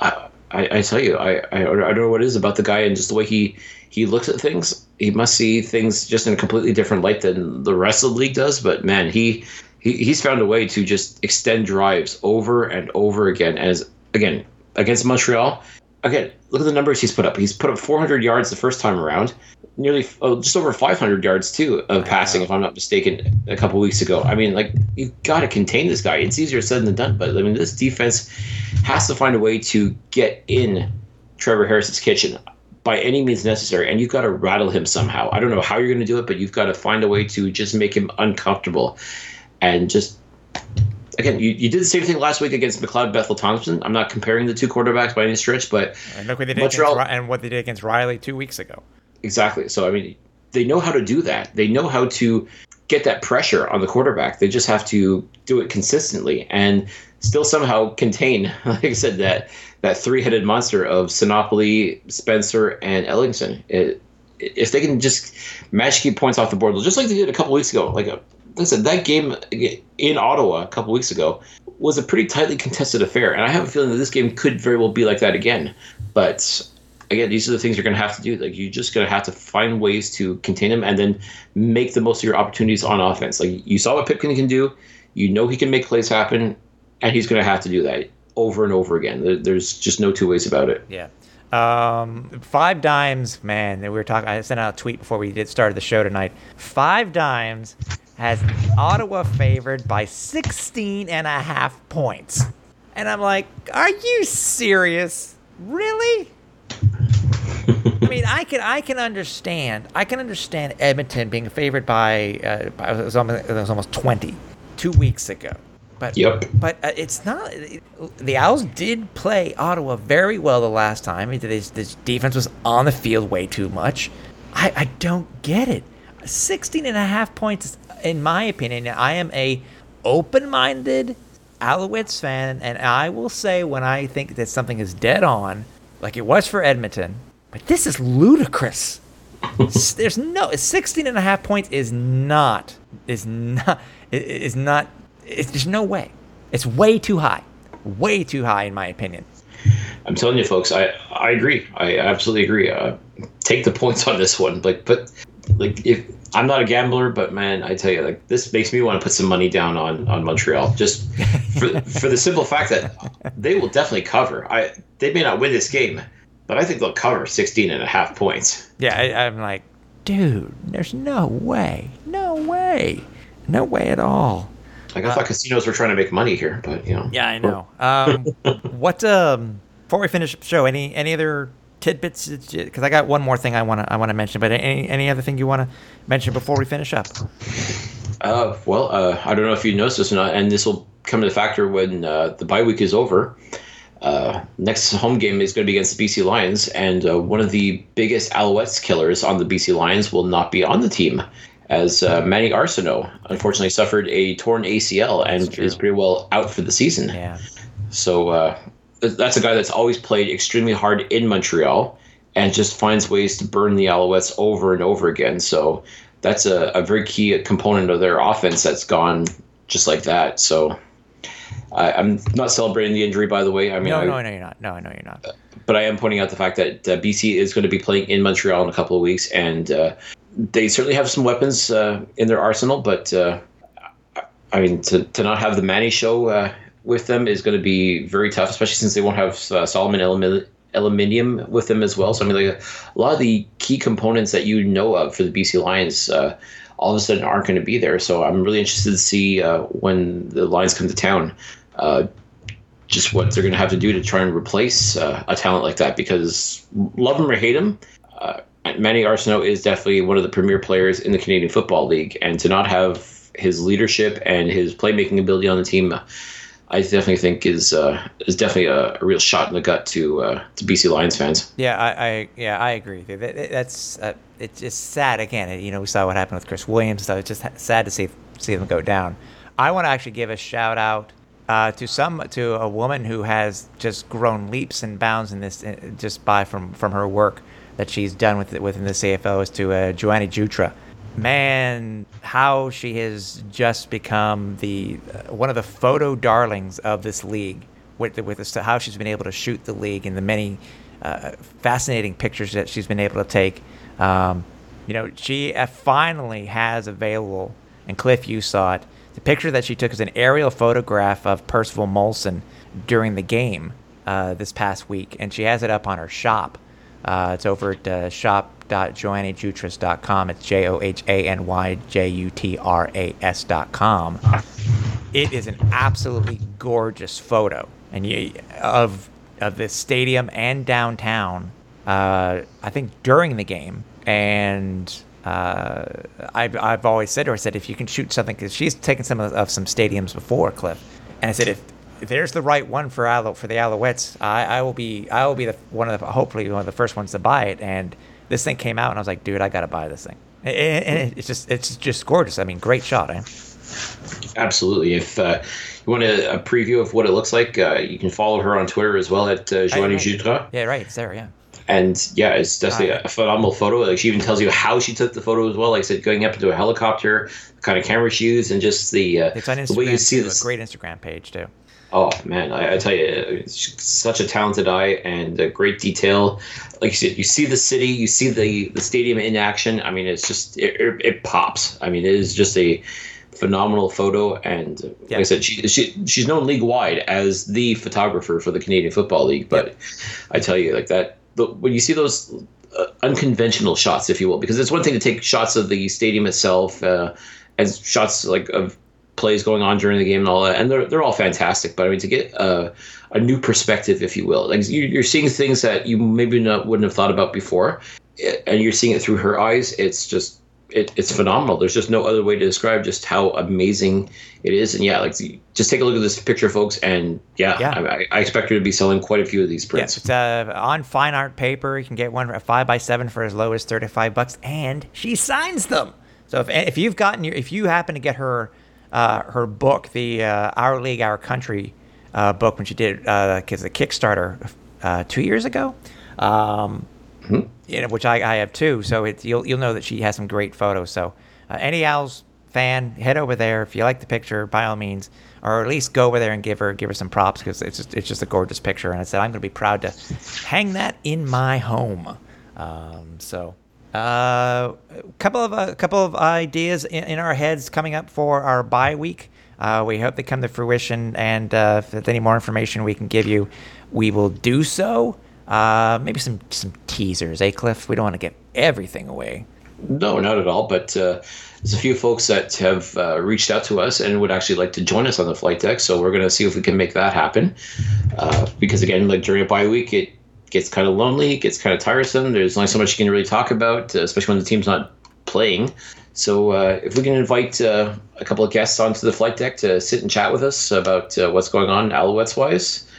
I, I, I tell you, I, I, I don't know what it is about the guy and just the way he, he looks at things. He must see things just in a completely different light than the rest of the league does. But man, he, he he's found a way to just extend drives over and over again. As again against Montreal, again look at the numbers he's put up. He's put up 400 yards the first time around, nearly oh, just over 500 yards too of passing, if I'm not mistaken, a couple weeks ago. I mean, like you've got to contain this guy. It's easier said than done, but I mean, this defense has to find a way to get in Trevor Harris's kitchen by any means necessary, and you've got to rattle him somehow. I don't know how you're going to do it, but you've got to find a way to just make him uncomfortable, and just again, you, you did the same thing last week against McLeod Bethel Thompson. I'm not comparing the two quarterbacks by any stretch, but And look what they did Montreal- against, and what they did against Reilly two weeks ago. Exactly. So I mean, they know how to do that. They know how to get that pressure on the quarterback. They just have to do it consistently and still somehow contain, like I said, that that three-headed monster of Sinopoli, Spencer, and Ellingson. It, if they can just match keep points off the board, just like they did a couple weeks ago. Like, uh, listen, that game in Ottawa a couple weeks ago was a pretty tightly contested affair, and I have a feeling that this game could very well be like that again. But again, these are the things you're going to have to do. Like you're just going to have to find ways to contain him and then make the most of your opportunities on offense. Like you saw what Pipkin can do. You know he can make plays happen, and he's going to have to do that over and over again. There's just no two ways about it. Yeah. Um, five dimes, man. We were talking. I sent out a tweet before we did started the show tonight. Five dimes has Ottawa favored by 16 and a half points, and I'm like, are you serious? Really? I mean, I can I can understand I can understand Edmonton being favored by, uh, by it, was almost, it was almost 20 two weeks ago, but Yep. but uh, it's not. It, the Owls did play Ottawa very well the last time. This, this defense was on the field way too much. I, I don't get it. 16 and a half points, in my opinion. I am a open-minded Alouettes fan, and I will say when I think that something is dead on, like it was for Edmonton, but this is ludicrous. There's no 16 and a half points is not is not is not it's, there's no way. It's way too high. Way too high in my opinion. I'm telling you, folks, I I agree. I absolutely agree. Uh, take the points on this one. Like, but like if I'm not a gambler, but man, I tell you, like this makes me want to put some money down on on Montreal just for for the simple fact that they will definitely cover. I they may not win this game, but I think they'll cover 16 and a half points. Yeah, I, I'm like, dude, there's no way, no way, no way at all. Like I thought casinos were trying to make money here, but you know. Yeah, I know. Um, what um before we finish the show, any any other tidbits? Because I got one more thing I want to I want to mention, but any any other thing you want to mention before we finish up? Uh, well, uh, I don't know if you noticed this or not, and this will come into factor when uh, the bye week is over. Uh, next home game is going to be against the BC Lions, and uh, one of the biggest Alouettes killers on the BC Lions will not be on the team, as uh, Manny Arceneaux unfortunately suffered a torn ACL and is pretty well out for the season. Yeah. So uh, that's a guy that's always played extremely hard in Montreal and just finds ways to burn the Alouettes over and over again. So that's a, a very key component of their offense that's gone just like that. So I, I'm not celebrating the injury, by the way. I mean, No, I, no, no, you're not. No, no, you're not. but I am pointing out the fact that uh, BC is going to be playing in Montreal in a couple of weeks, and uh, they certainly have some weapons uh, in their arsenal. But uh, I- I mean, to, to not have the Manny show uh, with them is going to be very tough, especially since they won't have uh, Solomon Alumi- Elimimian with them as well. So I mean, like a lot of the key components that you know of for the BC Lions uh, all of a sudden aren't going to be there. So I'm really interested to see uh, when the Lions come to town, uh, just what they're going to have to do to try and replace uh, a talent like that. Because love him or hate him, uh, Manny Arceneaux is definitely one of the premier players in the Canadian Football League, and to not have his leadership and his playmaking ability on the team. I definitely think is uh, is definitely a, a, real shot in the gut to uh, to BC Lions fans. Yeah, I, I yeah I agree. That, that's uh, it's just sad again. You know, we saw what happened with Chris Williams, so it's just sad to see see them go down. I want to actually give a shout out uh, to some to a woman who has just grown leaps and bounds in this uh, just by from from her work that she's done with within the CFL is to uh, Johany Jutras man, how she has just become the uh, one of the photo darlings of this league. With, with how she's been able to shoot the league and the many uh, fascinating pictures that she's been able to take. Um, you know, she uh, finally has available, and Cliff, you saw it. The picture that she took is an aerial photograph of Percival Molson during the game uh, this past week, and she has it up on her shop. Uh, it's over at uh, shop shop.johanyjutras.com. It's J O H A N Y J U T R A S.com. It is an absolutely gorgeous photo, and you, of of the stadium and downtown. Uh, I think during the game, and uh, I've I've always said to her, I said if you can shoot something, because she's taken some of, of, some stadiums before, Cliff, and I said if, there's the right one for for the Alouettes, I, I will be I will be the one of the hopefully one of the first ones to buy it, and this thing came out, and I was like, dude, I got to buy this thing. And it's just it's just gorgeous. I mean, great shot, eh? Absolutely. If uh, you want a, a, preview of what it looks like, uh, you can follow her on Twitter as well at uh, Johany Jutras. Yeah, right. It's there. Yeah. And yeah, it's definitely a phenomenal photo. Like she even tells you how she took the photo as well. Like I said, going up into a helicopter, the kind of camera she used, and just the uh, it's on Instagram, the way you see this. A great Instagram page too. Oh man, I, I, tell you, such a talented eye and a great detail. Like you said, you see the city, you see the the stadium in action. I mean, it's just it, it, it pops. I mean, it is just a phenomenal photo. And like I said, she, she she's known league wide as the photographer for the Canadian Football League. But I tell you, like that, the, when you see those uh, unconventional shots, if you will, because it's one thing to take shots of the stadium itself. Uh, and shots like of plays going on during the game and all that, and they're they're all fantastic. But I mean, to get a, a new perspective, if you will, like you're seeing things that you maybe not wouldn't have thought about before, and you're seeing it through her eyes. It's just it, it's phenomenal. There's just no other way to describe just how amazing it is. And yeah, like just take a look at this picture, folks. And yeah, yeah. I, I, expect her to be selling quite a few of these prints. Yes, it's uh, on fine art paper. You can get one a five by seven for as low as thirty five bucks, and she signs them. So if if you've gotten your if you happen to get her uh, her book, the uh, Our League, Our Country uh, book, when she did because uh, the Kickstarter uh, two years ago. Um, mm-hmm. you know, which I, I have too. So it's you'll you'll know that she has some great photos. So uh, any Owls fan, head over there if you like the picture, by all means, or at least go over there and give her give her some props because it's just, it's just a gorgeous picture. And I said I'm going to be proud to hang that in my home. Um, so a uh, couple of a uh, couple of ideas in, in, our heads coming up for our bye week. Uh, we hope they come to fruition, and uh, if there's any more information we can give you, we will do so. Uh, maybe some some teasers, eh, Cliff? We don't want to give everything away. No, not at all. But there's a few folks that have reached out to us and would actually like to join us on the flight deck. So we're going to see if we can make that happen. because again, like during a bye week, it gets kind of lonely, gets kind of tiresome. There's only so much you can really talk about, uh, especially when the team's not playing. So uh, if we can invite uh, a couple of guests onto the flight deck to sit and chat with us about uh, what's going on Alouettes wise,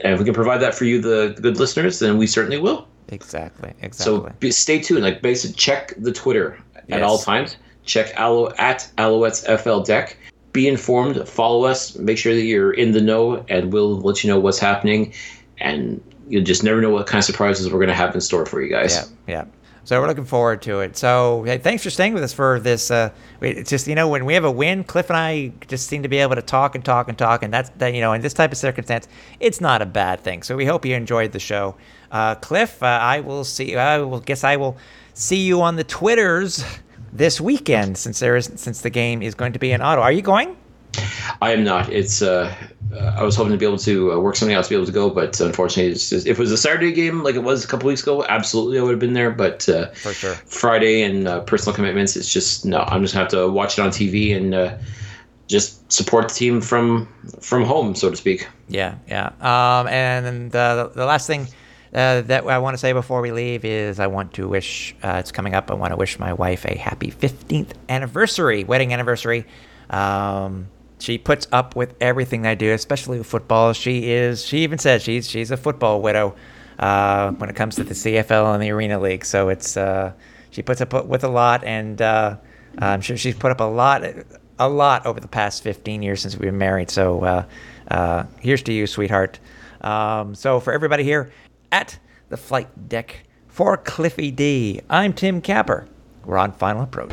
and if we can provide that for you, the, the good listeners, then we certainly will. Exactly. Exactly. So be, stay tuned. Like basically, check the Twitter yes. at all times. Check Aloe at Alouettes FL Deck. Be informed. Follow us. Make sure that you're in the know, and we'll let you know what's happening. And you just never know what kind of surprises we're going to have in store for you guys. Yeah, yeah. So we're looking forward to it. So hey, thanks for staying with us for this. Uh, it's just you know when we have a win, Cliff and I just seem to be able to talk and talk and talk, and that's that. You know, in this type of circumstance, it's not a bad thing. So we hope you enjoyed the show, uh, Cliff. Uh, I will see. I will guess I will see you on the twitters this weekend since there is since the game is going to be in Ottawa. Are you going? I am not. It's uh, uh, I was hoping to be able to uh, work something out to be able to go, but unfortunately, it's just, if it was a Saturday game like it was a couple weeks ago, absolutely I would have been there. But uh, For sure. Friday and uh, personal commitments, it's just no. I'm just gonna have to watch it on TV and uh, just support the team from from home, so to speak. Yeah, yeah. Um, and the, the last thing uh, that I want to say before we leave is I want to wish, uh, it's coming up, I want to wish my wife a happy 15th anniversary, wedding anniversary. Um, she puts up with everything I do, especially with football. She is, she even says she's, she's a football widow uh, when it comes to the CFL and the Arena League. So it's, uh, she puts up with a lot, and uh, I'm sure she's put up a lot, a lot over the past 15 years since we've been married. So uh, uh, here's to you, sweetheart. Um, so for everybody here at the flight deck for Cliffy D, I'm Tim Capper. We're on Final Approach.